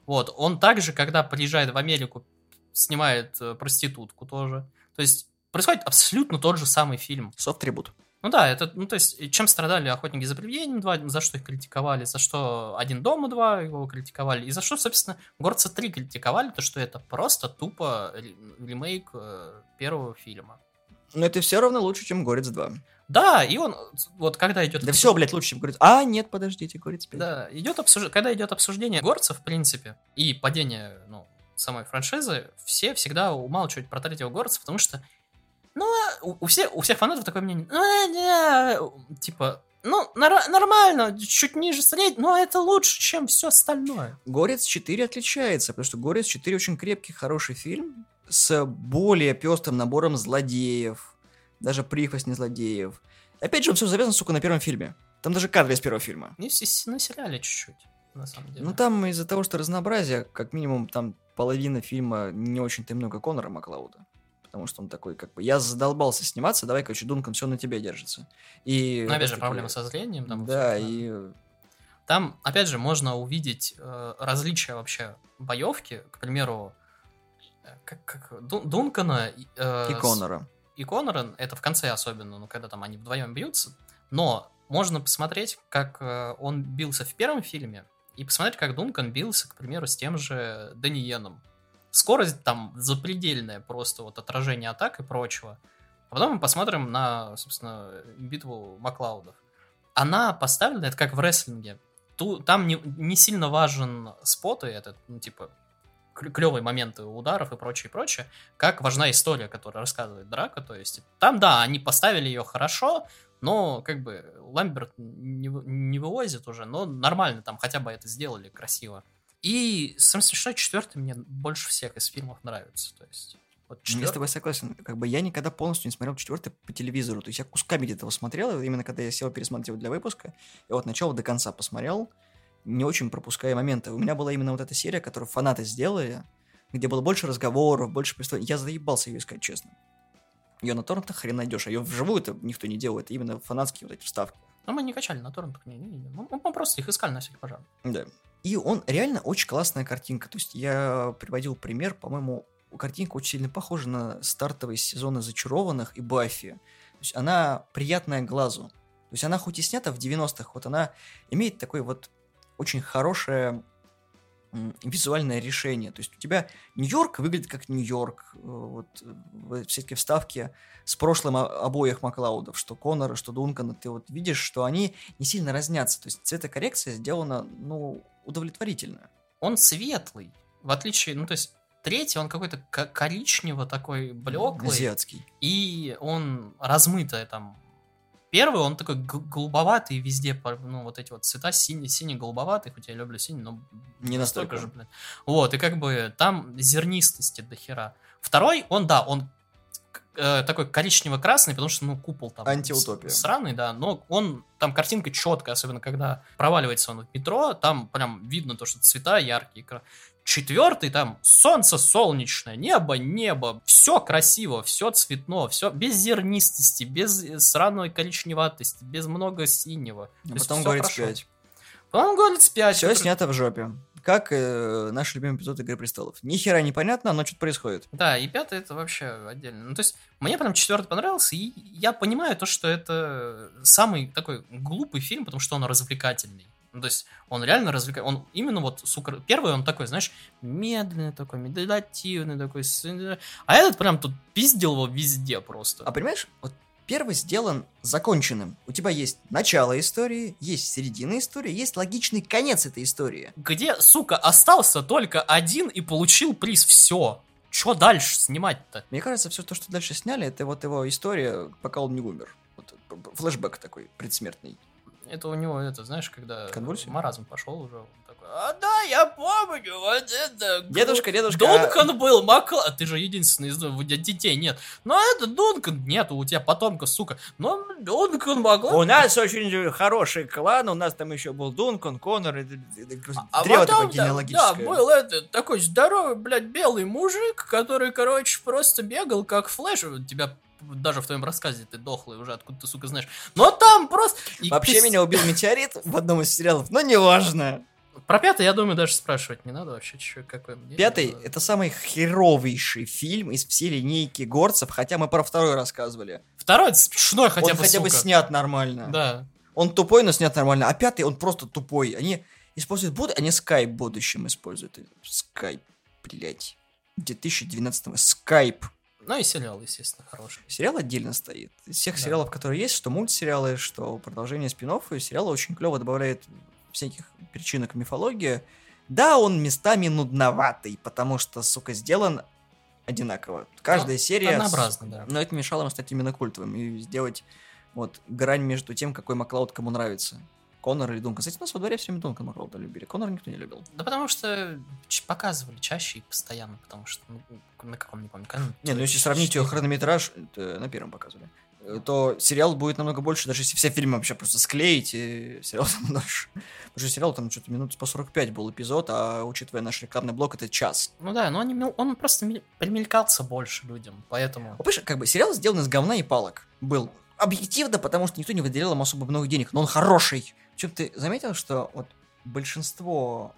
B: Вот, он также, когда приезжает в Америку, снимает э, проститутку тоже. То есть происходит абсолютно тот же самый фильм.
A: Софт-трибут.
B: Ну да, это, ну то есть, чем страдали охотники за привидением 2, за что их критиковали, за что Один дома 2 его критиковали, и за что, собственно, Горца 3 критиковали, то что это просто тупо ремейк э, первого фильма.
A: Но это все равно лучше, чем Горец 2.
B: Да, и он, вот когда идет...
A: Да все, блядь, лучше, чем Горец. А, нет, подождите, Горец 5.
B: Да, идет обсуж... когда идет обсуждение Горца, в принципе, и падение, ну, самой франшизы, все всегда умалчивают про третьего Горца, потому что ну, у, у, всех, у всех фанатов такое мнение. Ну, не, типа, ну, нар- нормально, чуть ниже среднего, но это лучше, чем все остальное.
A: Горец 4 отличается, потому что Горец 4 очень крепкий, хороший фильм с более пестрым набором злодеев, даже прихвостни злодеев. Опять же, он все завязан, сука, на первом фильме. Там даже кадры из первого фильма.
B: И на сериале чуть-чуть, на самом деле.
A: Ну, там из-за того, что разнообразие, как минимум, там половина фильма не очень-то много Конора Маклауда потому что он такой, как бы, я задолбался сниматься, давай, короче, Дункан, все на тебе держится. И...
B: Ну, опять же, проблема со зрением.
A: Там да, и...
B: Там, опять же, можно увидеть э, различия вообще боевки, к примеру, как, как Дун, Дункана
A: э, и Конора. С,
B: и Конора, это в конце особенно, ну, когда там они вдвоем бьются, но можно посмотреть, как э, он бился в первом фильме, и посмотреть, как Дункан бился, к примеру, с тем же Даниеном скорость там запредельная просто, вот отражение атак и прочего. А потом мы посмотрим на, собственно, битву Маклаудов. Она поставлена, это как в рестлинге. Ту, там не, не сильно важен спот и этот, ну, типа, клевые моменты ударов и прочее, прочее, как важна история, которая рассказывает Драка, то есть там, да, они поставили ее хорошо, но как бы Ламберт не, не вывозит уже, но нормально там хотя бы это сделали красиво. И самое смешное, четвертый мне больше всех из фильмов нравится. То есть,
A: вот четвертый... Я с тобой согласен. Как бы я никогда полностью не смотрел четвертый по телевизору. То есть я кусками где-то его смотрел, именно когда я сел пересматривать для выпуска. И вот начала до конца посмотрел, не очень пропуская моменты. У меня была именно вот эта серия, которую фанаты сделали, где было больше разговоров, больше представлений. Я заебался ее искать, честно. Ее на торрентах хрен найдешь, а ее вживую это никто не делает, именно фанатские вот эти вставки.
B: Но мы не качали на торрентах, не, не, не. Мы, мы просто их искали на всякий пожар.
A: Да. И он реально очень классная картинка. То есть я приводил пример, по-моему, картинка очень сильно похожа на стартовые сезоны «Зачарованных» и «Баффи». То есть она приятная глазу. То есть она хоть и снята в 90-х, вот она имеет такой вот очень хорошее визуальное решение. То есть у тебя Нью-Йорк выглядит как Нью-Йорк. Э, вот таки вставки с прошлым обоих Маклаудов, что Конора, что Дункана, ты вот видишь, что они не сильно разнятся. То есть цветокоррекция сделана, ну, удовлетворительно.
B: Он светлый, в отличие, ну, то есть третий, он какой-то коричнево такой блеклый.
A: Азиатский.
B: И он размытый там Первый, он такой голубоватый везде, ну, вот эти вот цвета синий, синий-голубоватый, хоть я люблю синий, но
A: не настолько же, блядь.
B: Вот, и как бы там зернистости до хера. Второй, он, да, он э, такой коричнево-красный, потому что, ну, купол там...
A: Антиутопия.
B: Сраный, да, но он, там картинка четкая, особенно когда проваливается он в метро, там прям видно то, что цвета яркие. Четвертый там солнце солнечное, небо, небо, все красиво, все цветно, все без зернистости, без э, сраной коричневатости, без много синего.
A: А потом говорит 5.
B: Потом говорит 5.
A: Все снято в жопе. Как э, наш любимый эпизод Игры престолов. Ни хера непонятно, но что-то происходит.
B: Да, и пятый это вообще отдельно. Ну, то есть, мне прям четвертый понравился, и я понимаю то, что это самый такой глупый фильм, потому что он развлекательный. Ну, то есть он реально развлекает. Он именно вот, сука, первый он такой, знаешь, медленный такой, медитативный такой. А этот прям тут пиздил его везде просто.
A: А понимаешь, вот первый сделан законченным. У тебя есть начало истории, есть середина истории, есть логичный конец этой истории.
B: Где, сука, остался только один и получил приз. Все. Что дальше снимать-то?
A: Мне кажется, все то, что дальше сняли, это вот его история, пока он не умер. Вот, флешбэк такой предсмертный.
B: Это у него, это, знаешь, когда
A: Конвульсия?
B: маразм пошел уже, он такой, а да, я помню, вот это...
A: Дедушка, дедушка...
B: Дункан был, Макла... Ты же единственный из детей нет. Но это Дункан, нет, у тебя потомка, сука. Но Дункан могла...
A: У нас очень хороший клан, у нас там еще был Дункан, Конор, и,
B: а древо потом, такое генеалогическое. Да, был это, такой здоровый, блядь, белый мужик, который, короче, просто бегал как флеш, тебя даже в твоем рассказе ты дохлый уже, откуда ты, сука, знаешь. Но там просто...
A: И Вообще пис... меня убил метеорит в одном из сериалов, но неважно.
B: Про пятый, я думаю, даже спрашивать не надо вообще, чё, какой мнение.
A: Пятый — это самый херовейший фильм из всей линейки горцев, хотя мы про второй рассказывали.
B: Второй смешной хотя
A: он
B: бы,
A: хотя бы
B: сука.
A: снят нормально.
B: Да.
A: Он тупой, но снят нормально. А пятый, он просто тупой. Они используют буд... Они скайп в будущем используют. Скайп, блядь. 2012 скайп.
B: Ну и сериал, естественно, хороший.
A: Сериал отдельно стоит. Из всех
B: Да.
A: сериалов, которые есть, что мультсериалы, что продолжение спин и сериал очень клево добавляет всяких перчинок мифологии. Да, он местами нудноватый, потому что, сука, сделан одинаково. Каждая серия... с-
B: Однообразно, да.
A: Но это мешало ему стать именно культовым и сделать вот грань между тем, какой Маклауд кому нравится. Конор или Дункан. Кстати, у нас во дворе все время Дункан Маклауда любили. Конор никто не любил.
B: Да потому что показывали чаще и постоянно, потому что ну, на каком, не помню, канале.
A: Не, ну если сравнить ее хронометраж, на первом показывали, э, то сериал будет намного больше, даже если все фильмы вообще просто склеить, и сериал там дольше. Потому что сериал там что-то минут по 45 был эпизод, а учитывая наш рекламный блок, это час.
B: Ну да, но он, он просто мель- примелькался больше людям, поэтому...
A: Ну, Понимаешь, как бы сериал сделан из говна и палок. Был. Объективно, потому что никто не выделял ему особо много денег, но он хороший. Причем ты заметил, что вот большинство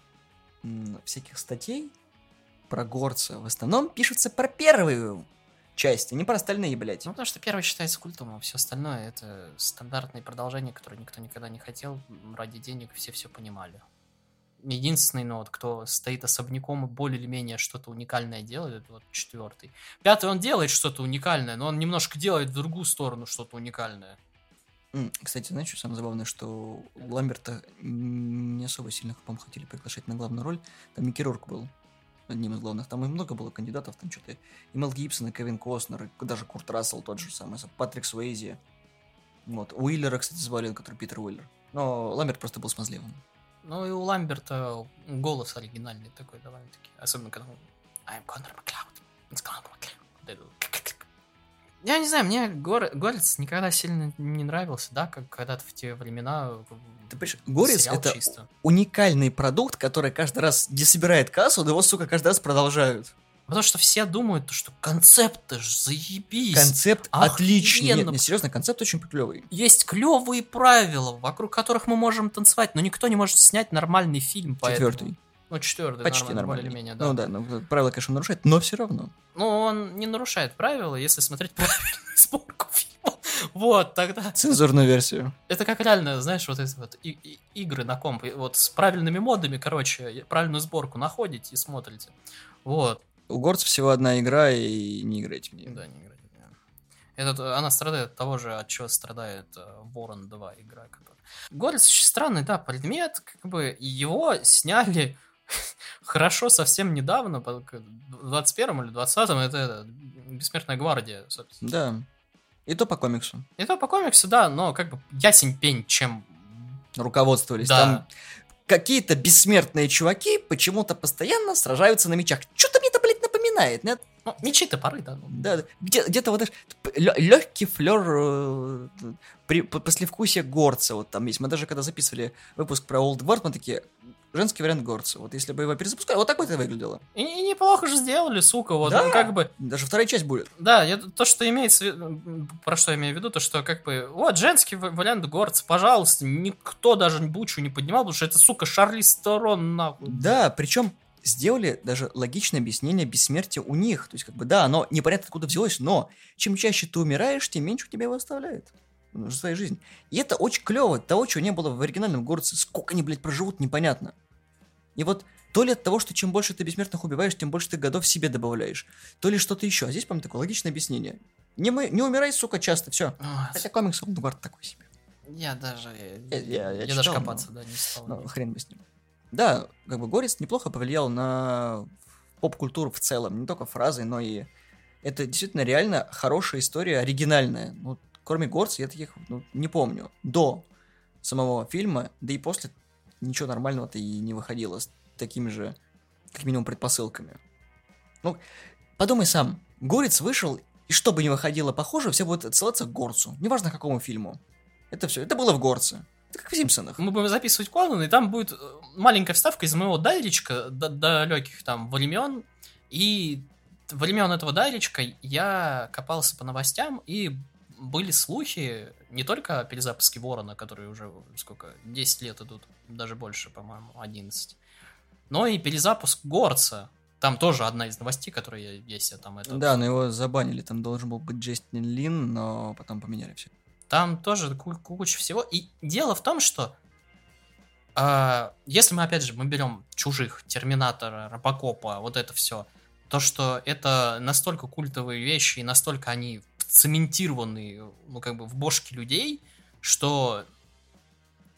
A: всяких статей про горца в основном пишутся про первую часть, а не про остальные, блядь.
B: Ну, потому что первый считается культом, а все остальное это стандартные продолжения, которые никто никогда не хотел, ради денег все все понимали. Единственный, ну, вот, кто стоит особняком и более или менее что-то уникальное делает, это вот четвертый. Пятый, он делает что-то уникальное, но он немножко делает в другую сторону что-то уникальное.
A: Кстати, знаешь, что самое забавное, что Ламберта не особо сильно, по-моему, хотели приглашать на главную роль. Там Микки Рурк был одним из главных. Там и много было кандидатов, там что-то и Мел Гибсон, и Кевин Костнер, и даже Курт Рассел тот же самый, Патрик Суэйзи. Вот. Уиллера, кстати, звали, который Питер Уиллер. Но Ламберт просто был смазливым.
B: Ну и у Ламберта голос оригинальный такой довольно-таки. Особенно когда он I'm Конор Маклауд. It's Conor McCloud». Я не знаю, мне Гор- Горец никогда сильно не нравился, да, как когда-то в те времена.
A: Ты понимаешь, Горец это
B: чисто.
A: уникальный продукт, который каждый раз не собирает кассу, но его, сука, каждый раз продолжают.
B: Потому что все думают, что концепт ж заебись.
A: Концепт отличный. Нет,
B: Охуенно.
A: не, серьезно, концепт очень клевый.
B: Есть клевые правила, вокруг которых мы можем танцевать, но никто не может снять нормальный фильм. поэтому-
A: Четвертый.
B: Ну, четвертый,
A: Почти
B: нормально,
A: нормальный.
B: более-менее, да.
A: Ну да, ну, правила, конечно, нарушает, но все равно.
B: Ну, он не нарушает правила, если смотреть правильную сборку фильма. Вот, тогда...
A: Цензурную версию.
B: Это как реально, знаешь, вот эти вот и- и- игры на комп, вот с правильными модами, короче, правильную сборку находите и смотрите. Вот.
A: У горцев всего одна игра, и не играйте в нее.
B: Да, не играйте. да. Этот, э, она страдает от того же, от чего страдает э, Ворон 2 игра. Которая... Горец очень странный, да, предмет, как бы его сняли хорошо совсем недавно, в 21 или 20-м, это, это Бессмертная гвардия, собственно.
A: Да. И то по комиксу.
B: И то по комиксу, да, но как бы ясень пень, чем...
A: Руководствовались.
B: Да.
A: Там какие-то бессмертные чуваки почему-то постоянно сражаются на мечах. Что-то мне это, блядь, напоминает, нет?
B: Ну, мечи топоры, да. ну.
A: Да. Где, где-то вот легкий флер э, при, по- послевкусие горца вот там есть. Мы даже когда записывали выпуск про Old Guard, мы такие, женский вариант горца. Вот если бы его перезапускали, вот так бы это выглядело.
B: И, и неплохо же сделали, сука, вот,
A: Да.
B: ну, как бы...
A: Даже вторая часть будет.
B: Да, я, то, что имеется, про что я имею в виду, то, что как бы, вот, женский ва- вариант горца, пожалуйста, никто даже бучу не поднимал, потому что это, сука, Шарли Сторон, нахуй.
A: Да, причем сделали даже логичное объяснение бессмертия у них. То есть, как бы, да, оно непонятно откуда взялось, но чем чаще ты умираешь, тем меньше у тебя его оставляет. Ну, за свою жизнь. И это очень клево. Того, чего не было в оригинальном горце. Сколько они, блядь, проживут, непонятно. И вот то ли от того, что чем больше ты бессмертных убиваешь, тем больше ты годов себе добавляешь. То ли что-то еще. А здесь, по-моему, такое логичное объяснение. Не, мы, не умирай, сука, часто, все.
B: Вот.
A: Хотя комикс Guard такой себе.
B: Я даже,
A: Я- я- я
B: даже
A: читал,
B: копаться,
A: но-
B: да, не стал.
A: Ну, хрен бы с ним. Да, как бы Горец неплохо повлиял на поп-культуру в целом, не только фразы, но и это действительно реально хорошая история, оригинальная. Ну, кроме Горца я таких ну, не помню. До самого фильма, да и после ничего нормального-то и не выходило с такими же, как минимум, предпосылками. Ну, подумай сам, Горец вышел, и что бы ни выходило похоже, все будет отсылаться к Горцу. Неважно, к какому фильму. Это все, это было в Горце. Как в Симпсонах.
B: Мы будем записывать Конан, и там будет э, маленькая вставка из моего дайричка до далеких там времен. И времен этого дайричка я копался по новостям и были слухи не только о перезапуске Ворона, которые уже сколько, 10 лет идут, даже больше, по-моему, 11, но и перезапуск Горца. Там тоже одна из новостей, которая есть, а там это...
A: Да, но его забанили, там должен был быть Джейстин Лин, но потом поменяли все.
B: Там тоже куча всего. И дело в том, что э, если мы, опять же, мы берем чужих, Терминатора, Робокопа, вот это все, то, что это настолько культовые вещи и настолько они цементированные, ну, как бы в бошке людей, что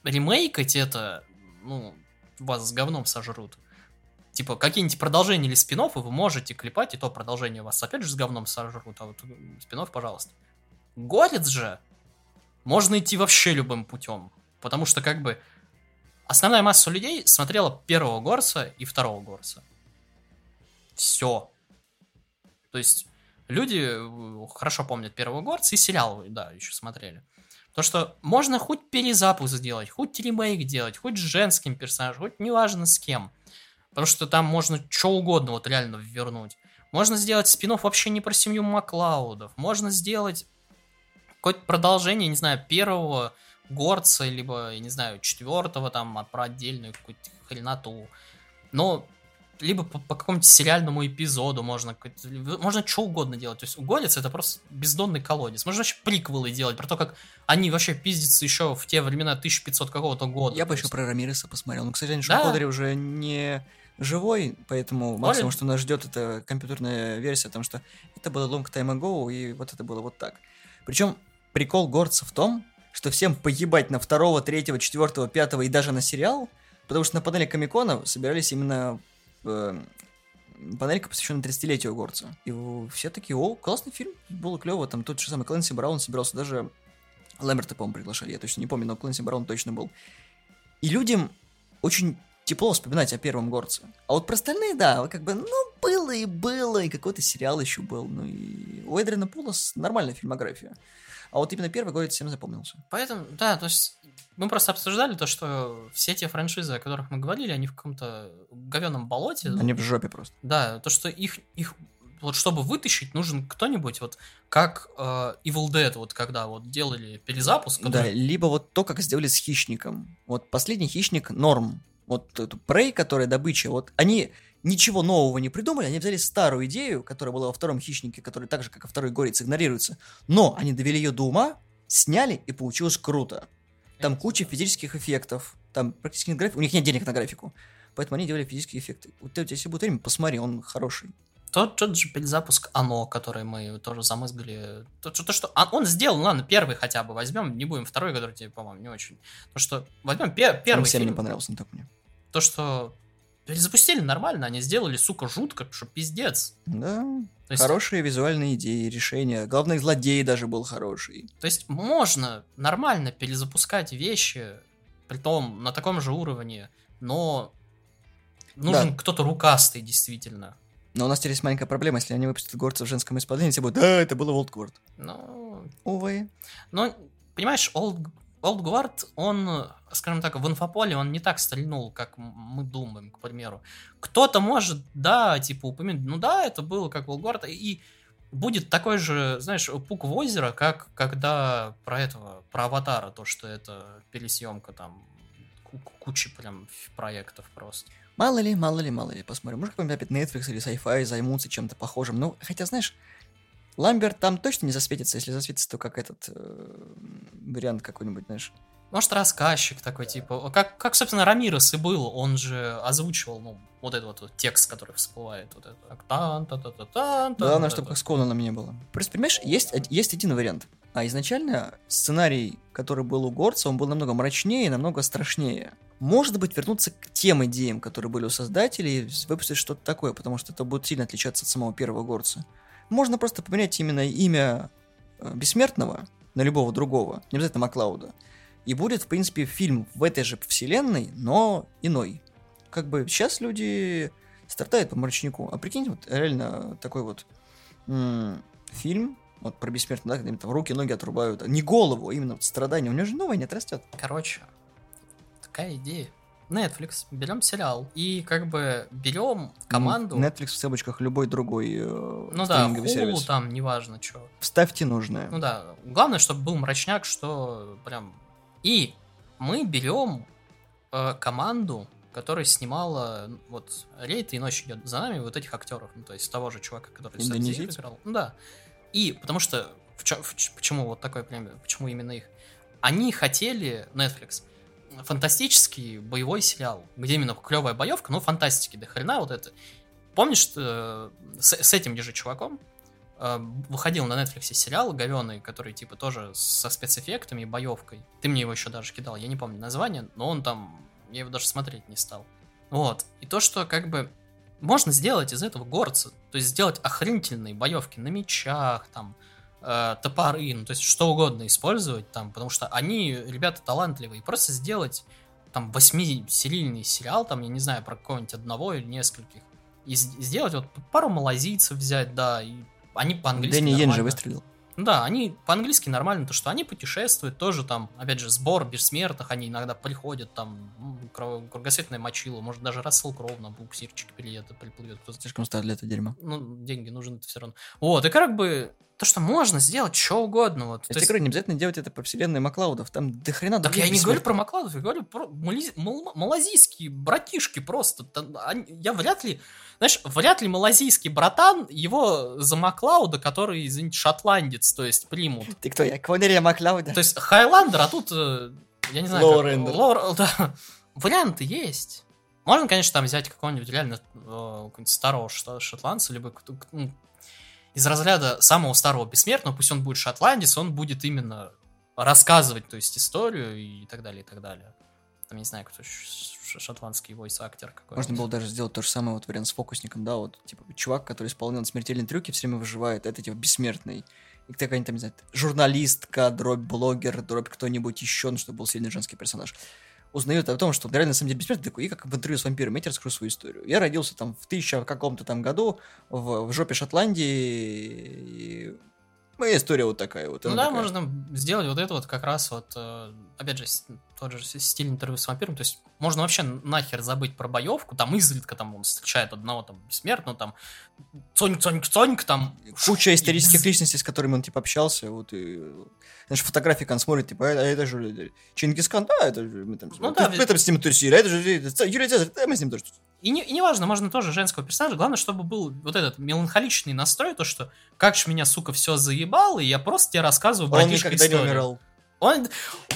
B: ремейкать это, ну, вас с говном сожрут. Типа, какие-нибудь продолжения или спин вы можете клепать, и то продолжение вас опять же с говном сожрут, а вот спин пожалуйста. Горец же можно идти вообще любым путем, потому что, как бы, основная масса людей смотрела первого Горца и второго Горца. Все. То есть люди э, хорошо помнят первого горца и сериал, да, еще смотрели. То, что можно хоть перезапуск сделать, хоть ремейк делать, хоть с женским персонажем, хоть неважно с кем. Потому что там можно что угодно вот реально вернуть. Можно сделать спин вообще не про семью Маклаудов. Можно сделать какое-то продолжение, не знаю, первого горца, либо, я не знаю, четвертого, там, про отдельную какую-то хреноту. Но либо по, по какому-нибудь сериальному эпизоду можно, можно что угодно делать. То есть угодец это просто бездонный колодец. Можно вообще приквелы делать про то, как они вообще пиздятся еще в те времена 1500 какого-то года.
A: Я бы еще про Рамиреса посмотрел. Но, к сожалению, да? Шон уже не живой, поэтому максимум, что нас ждет, это компьютерная версия, потому что это было long time ago, и вот это было вот так. Причем прикол горца в том, что всем погибать на второго, третьего, четвертого, пятого и даже на сериал, потому что на панели Комикона собирались именно э, панелька, посвященная 30-летию Горца. И все такие, о, классный фильм, было клево, там тот же самый Клэнси Браун собирался, даже Лэмберта, по-моему, приглашали, я точно не помню, но Клэнси Браун точно был. И людям очень тепло вспоминать о первом горце. А вот про остальные, да, как бы, ну, было и было, и какой-то сериал еще был. Ну и у Эдриана Пулос нормальная фильмография. А вот именно первый горец всем запомнился.
B: Поэтому, да, то есть мы просто обсуждали то, что все те франшизы, о которых мы говорили, они в каком-то говеном болоте.
A: Они в жопе просто.
B: Да, то, что их, их вот чтобы вытащить, нужен кто-нибудь, вот как э, Evil Dead, вот когда вот делали перезапуск.
A: Который... Да, либо вот то, как сделали с Хищником. Вот последний Хищник норм. Вот Prey, которая добыча, вот они ничего нового не придумали, они взяли старую идею, которая была во втором Хищнике, которая так же, как и второй Горец, игнорируется, но они довели ее до ума, сняли, и получилось круто. Там куча физических эффектов. Там практически нет графики. У них нет денег на графику. Поэтому они делали физические эффекты. Вот если будет время, посмотри, он хороший.
B: Тот, тот же перезапуск Оно, который мы тоже замызгали. То, то, что а, он сделал, ладно, первый хотя бы возьмем, не будем второй, который тебе, по-моему, не очень. То, что возьмем пер, первый
A: фильм. не понравился, не только мне.
B: То, что перезапустили нормально, они сделали, сука, жутко, что пиздец.
A: Да, то есть... Хорошие визуальные идеи, решения. Главный злодей даже был хороший.
B: То есть можно нормально перезапускать вещи, при том на таком же уровне, но нужен да. кто-то рукастый, действительно.
A: Но у нас теперь есть маленькая проблема, если они выпустят горца в женском исполнении, все будут, да, это было Олдгорд.
B: Ну...
A: Увы.
B: Но, понимаешь, Old, Old Guard, он, скажем так, в инфополе он не так стрельнул, как мы думаем, к примеру. Кто-то может, да, типа упомянуть, ну да, это было как Guard, и будет такой же, знаешь, пук в озеро, как когда про этого, про Аватара, то, что это пересъемка там кучи прям проектов просто.
A: Мало ли, мало ли, мало ли, посмотрим. Может, какой-нибудь опять Netflix или Sci-Fi займутся чем-то похожим. Ну, хотя, знаешь, Ламберт там точно не засветится, если засветится, то как этот э, вариант какой-нибудь, знаешь.
B: Может, рассказчик такой, типа, как, как, собственно, Рамирес и был, он же озвучивал, ну, вот этот вот, вот текст, который всплывает, вот это, так, тан та та та тан
A: Главное, чтобы как с Конаном не было. Просто, понимаешь, есть, есть один вариант. А изначально сценарий, который был у Горца, он был намного мрачнее, намного страшнее. Может быть, вернуться к тем идеям, которые были у создателей, и выпустить что-то такое, потому что это будет сильно отличаться от самого первого Горца. Можно просто поменять именно имя э, Бессмертного на любого другого, не обязательно Маклауда. И будет, в принципе, фильм в этой же вселенной, но иной. Как бы сейчас люди стартают по мрачнику. А прикиньте, вот реально такой вот м- фильм, вот про бессмертного, да, когда им там руки, ноги отрубают. Не голову, а именно вот страдания. У него же новое не отрастет.
B: Короче, такая идея. Netflix, берем сериал и как бы берем команду.
A: Ну, Netflix в цепочках любой другой э,
B: ну да, Hulu
A: сервис.
B: там, неважно что.
A: Вставьте нужное.
B: Ну да, главное, чтобы был мрачняк, что прям... И мы берем э, команду, которая снимала вот рейд и ночь идет за нами, вот этих актеров, ну то есть того же чувака, который
A: Индонезийцы?
B: играл. Ну да. И потому что в чё- в почему вот такое прям, почему именно их? Они хотели Netflix фантастический боевой сериал, где именно клевая боевка, но фантастики до хрена вот это. Помнишь, э, с, с этим же чуваком выходил на Netflix сериал говеный, который типа тоже со спецэффектами и боевкой. Ты мне его еще даже кидал, я не помню название, но он там, я его даже смотреть не стал. Вот. И то, что как бы можно сделать из этого горца, то есть сделать охренительные боевки на мечах, там, э, топоры, ну, то есть что угодно использовать там, потому что они, ребята, талантливые. Просто сделать там восьмисерийный сериал, там, я не знаю, про какого-нибудь одного или нескольких. И сделать вот пару малазийцев взять, да, и они по-английски
A: Дэнни Йен же выстрелил.
B: Да, они по-английски нормально, то что они путешествуют, тоже там, опять же, сбор бессмертных, они иногда приходят, там, кругосветное мочило, может даже Рассел Кроу на буксирчик приедет, приплывет,
A: Слишком стар для этого дерьма.
B: ну, деньги нужны все равно. Вот, и как бы то, что можно сделать что угодно. Вот.
A: Я тебе
B: есть-
A: говорю, не обязательно делать это по вселенной Маклаудов. Там до хрена
B: так я не говорю про Маклаудов, я говорю про мали- мал- малазийские братишки просто. Там они- я вряд ли, знаешь, вряд ли малазийский братан его за Маклауда, который, извините, шотландец, то есть примут.
A: Ты кто? Я Квалерия Маклауда?
B: То есть Highlander, а тут, э, я не знаю, как-
A: Lowlander.
B: Low- да. Варианты есть. Можно, конечно, там взять какого-нибудь реально э, какого-нибудь старого шо- шотландца, либо ну, из разряда самого старого бессмертного, пусть он будет шотландец, он будет именно рассказывать, то есть историю и так далее, и так далее. Там, не знаю, кто шотландский войс-актер какой
A: Можно было даже сделать то же самое вот вариант с фокусником, да, вот, типа, чувак, который исполнял смертельные трюки, все время выживает, это, типа, бессмертный. И какая-нибудь там, не знаю, журналистка, дробь блогер, дробь кто-нибудь еще, ну, чтобы был сильный женский персонаж, узнает о том, что он реально на самом деле бессмертный, такой, и как в интервью с вампиром, я тебе расскажу свою историю. Я родился там в тысяча каком-то там году в, в жопе Шотландии, и моя история вот такая вот.
B: Ну да,
A: такая.
B: можно сделать вот это вот как раз вот, э, опять же, тот же стиль интервью с вампиром, то есть можно вообще нахер забыть про боевку, там изредка там он встречает одного там бессмертного, там цоньк, цоньк, цоньк, там
A: Куча исторических
B: бз-
A: личностей, с которыми он, типа, общался, вот, и, знаешь, фотографии он смотрит, типа, а это же Чингисхан, да, это же, мы там,
B: Ну да,
A: мы там с ним тусили, а это же Юрий Цезарь, да, мы с ним тоже тусили».
B: И, не, и неважно, можно тоже женского персонажа, главное, чтобы был вот этот меланхоличный настрой, то, что как ж меня, сука, все заебало, и я просто тебе рассказываю
A: Он никогда не
B: историю.
A: умирал.
B: Он,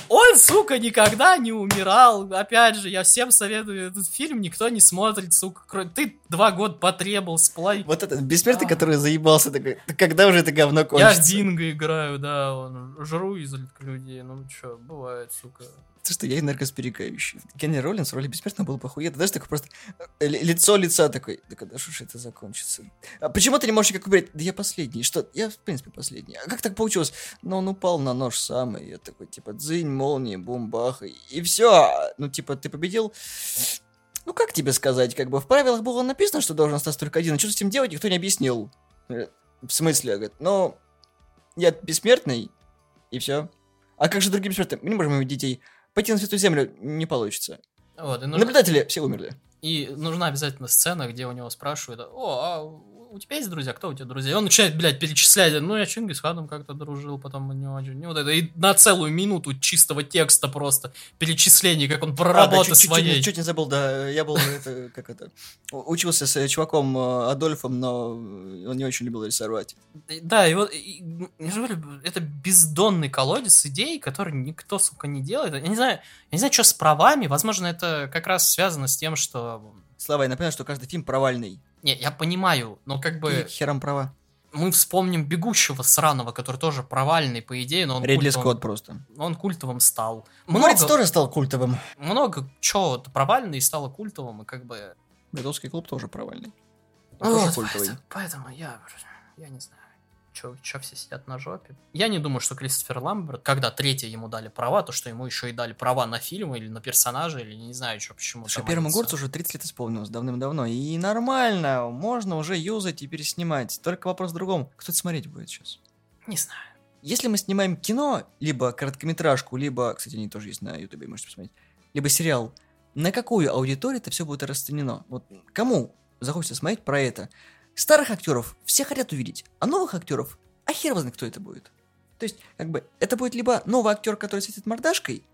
B: он, сука, никогда не умирал. Опять же, я всем советую этот фильм, никто не смотрит, сука. кроме- Ты два года потребовал сплай.
A: Вот этот бессмертный,
B: А.
A: который заебался, такой, «Да когда уже это говно
B: Я
A: кончится?
B: в Динго играю, да, он, жру изредка людей, ну чё, бывает, сука.
A: То, что я энергосберегающий. Кенни Роллинс в роли бессмертного был похуй. Даже такой просто э, ли- лицо лица такой. Да когда же это закончится? А почему ты не можешь как умереть? Да я последний. Что? Я, в принципе, последний. А как так получилось? Ну, он упал на нож сам, и я такой, типа, дзынь, молния, бум, бах, и, и все. Ну, типа, ты победил. Ну, как тебе сказать? Как бы в правилах было написано, что должен остаться только один. А что с этим делать, никто не объяснил. Э, В смысле? Говорит, ну, я бессмертный, и все. А как же другие бессмертные? Мы не можем иметь детей. Пойти на Святую Землю не получится.
B: Вот, и, нужна,
A: Наблюдатели все умерли.
B: и нужна обязательно сцена, где у него спрашивают, о, а у тебя есть друзья? Кто у тебя друзья? И он начинает, блядь, перечислять, ну, я Чингисханом как-то дружил, потом не очень. Не вот это. И на целую минуту чистого текста просто перечислений, как он про
A: А, да,
B: работу
A: чуть, чуть- чуть
B: своей.
A: не- чуть не забыл, да. Я был, это, как это, у- учился с э, чуваком э, Адольфом, но он не очень любил рисовать.
B: Да, и вот, и, я же говорю, это бездонный колодец идей, который никто, сука, не делает. Я не знаю, я не знаю, что с правами. Возможно, это как раз связано с тем, что...
A: Слава, я напоминаю, что каждый фильм провальный.
B: Не, я понимаю, но как бы
A: И хером права.
B: мы вспомним «Бегущего» сраного, который тоже провальный, по идее, но он,
A: Ридли
B: культовым,
A: Скотт просто.
B: он культовым стал.
A: Морец
B: Много,
A: тоже стал культовым.
B: много чего-то провальный и стало культовым, и как бы...
A: Бойцовский клуб тоже провальный. Он тоже
B: Вот,
A: культовый.
B: поэтому, поэтому я, я не знаю, что все сидят на жопе. Я не думаю, что Кристофер Ламберт, когда третье ему дали права, то что ему еще и дали права на фильм или на персонажа, или не знаю, что почему. Там
A: первому горцу уже 30 лет исполнилось давным-давно. И нормально, можно уже юзать и переснимать. Только вопрос в другом. Кто это смотреть будет сейчас?
B: Не знаю.
A: Если мы снимаем кино, либо короткометражку, либо, кстати, они тоже есть на ютубе, можете посмотреть, либо сериал, на какую аудиторию это все будет расценено. Вот кому захочется смотреть про это? Старых актеров все хотят увидеть, а новых актеров, а хер знает, кто это будет. То есть, как бы, это будет либо новый актер, который светит мордашкой,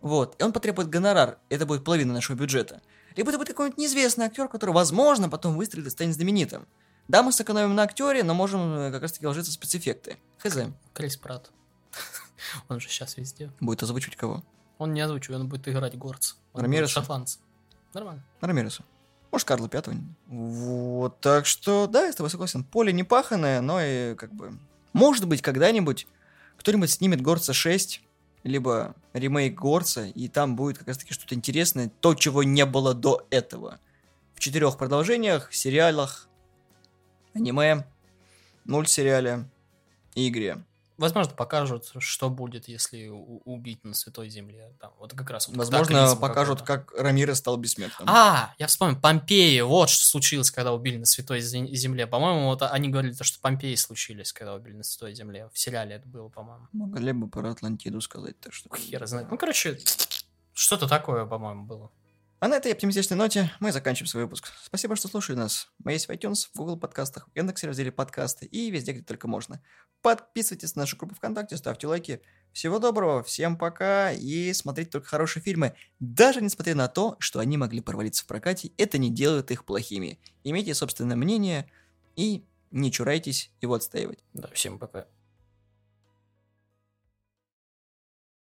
A: вот, и он потребует гонорар, это будет половина нашего бюджета, либо это будет какой-нибудь неизвестный актер, который, возможно, потом выстрелит и станет знаменитым. Да, мы сэкономим на актере, но можем э, как раз-таки вложиться в спецэффекты. Хз.
B: Крис Пратт. Он же сейчас везде.
A: Будет озвучивать кого?
B: Он не озвучивает, он будет играть горца. Он
A: Рамиреса?
B: шотландца. Нормально.
A: Рамиреса. Может, Карла Пятого. Вот, так что, да, я с тобой согласен. Поле не паханое, но и как бы... Может быть, когда-нибудь кто-нибудь снимет Горца 6, либо ремейк Горца, и там будет как раз-таки что-то интересное, то, чего не было до этого. В четырех продолжениях, сериалах, аниме, мультсериале и игре.
B: Возможно, покажут, что будет, если убить на Святой Земле. Там, вот как раз вот
A: Возможно, покажут, как Рамирес стал бессмертным.
B: А, я вспомнил, Помпеи, вот что случилось, когда убили на Святой Зе- Земле. По-моему, вот они говорили, то, что Помпеи случились, когда убили на Святой Земле. В сериале это было, по-моему.
A: Могли бы про Атлантиду сказать, так что...
B: Хер знает. Ну, короче, что-то такое, по-моему, было.
A: А на этой оптимистичной ноте мы заканчиваем свой выпуск. Спасибо, что слушали нас. Мы есть в iTunes, в Google подкастах, в Яндексе разделе подкасты и везде, где только можно. Подписывайтесь на нашу группу ВКонтакте, ставьте лайки. Всего доброго, всем пока и смотрите только хорошие фильмы. Даже несмотря на то, что они могли провалиться в прокате, это не делает их плохими. Имейте собственное мнение и не чурайтесь его отстаивать.
B: Да, всем пока.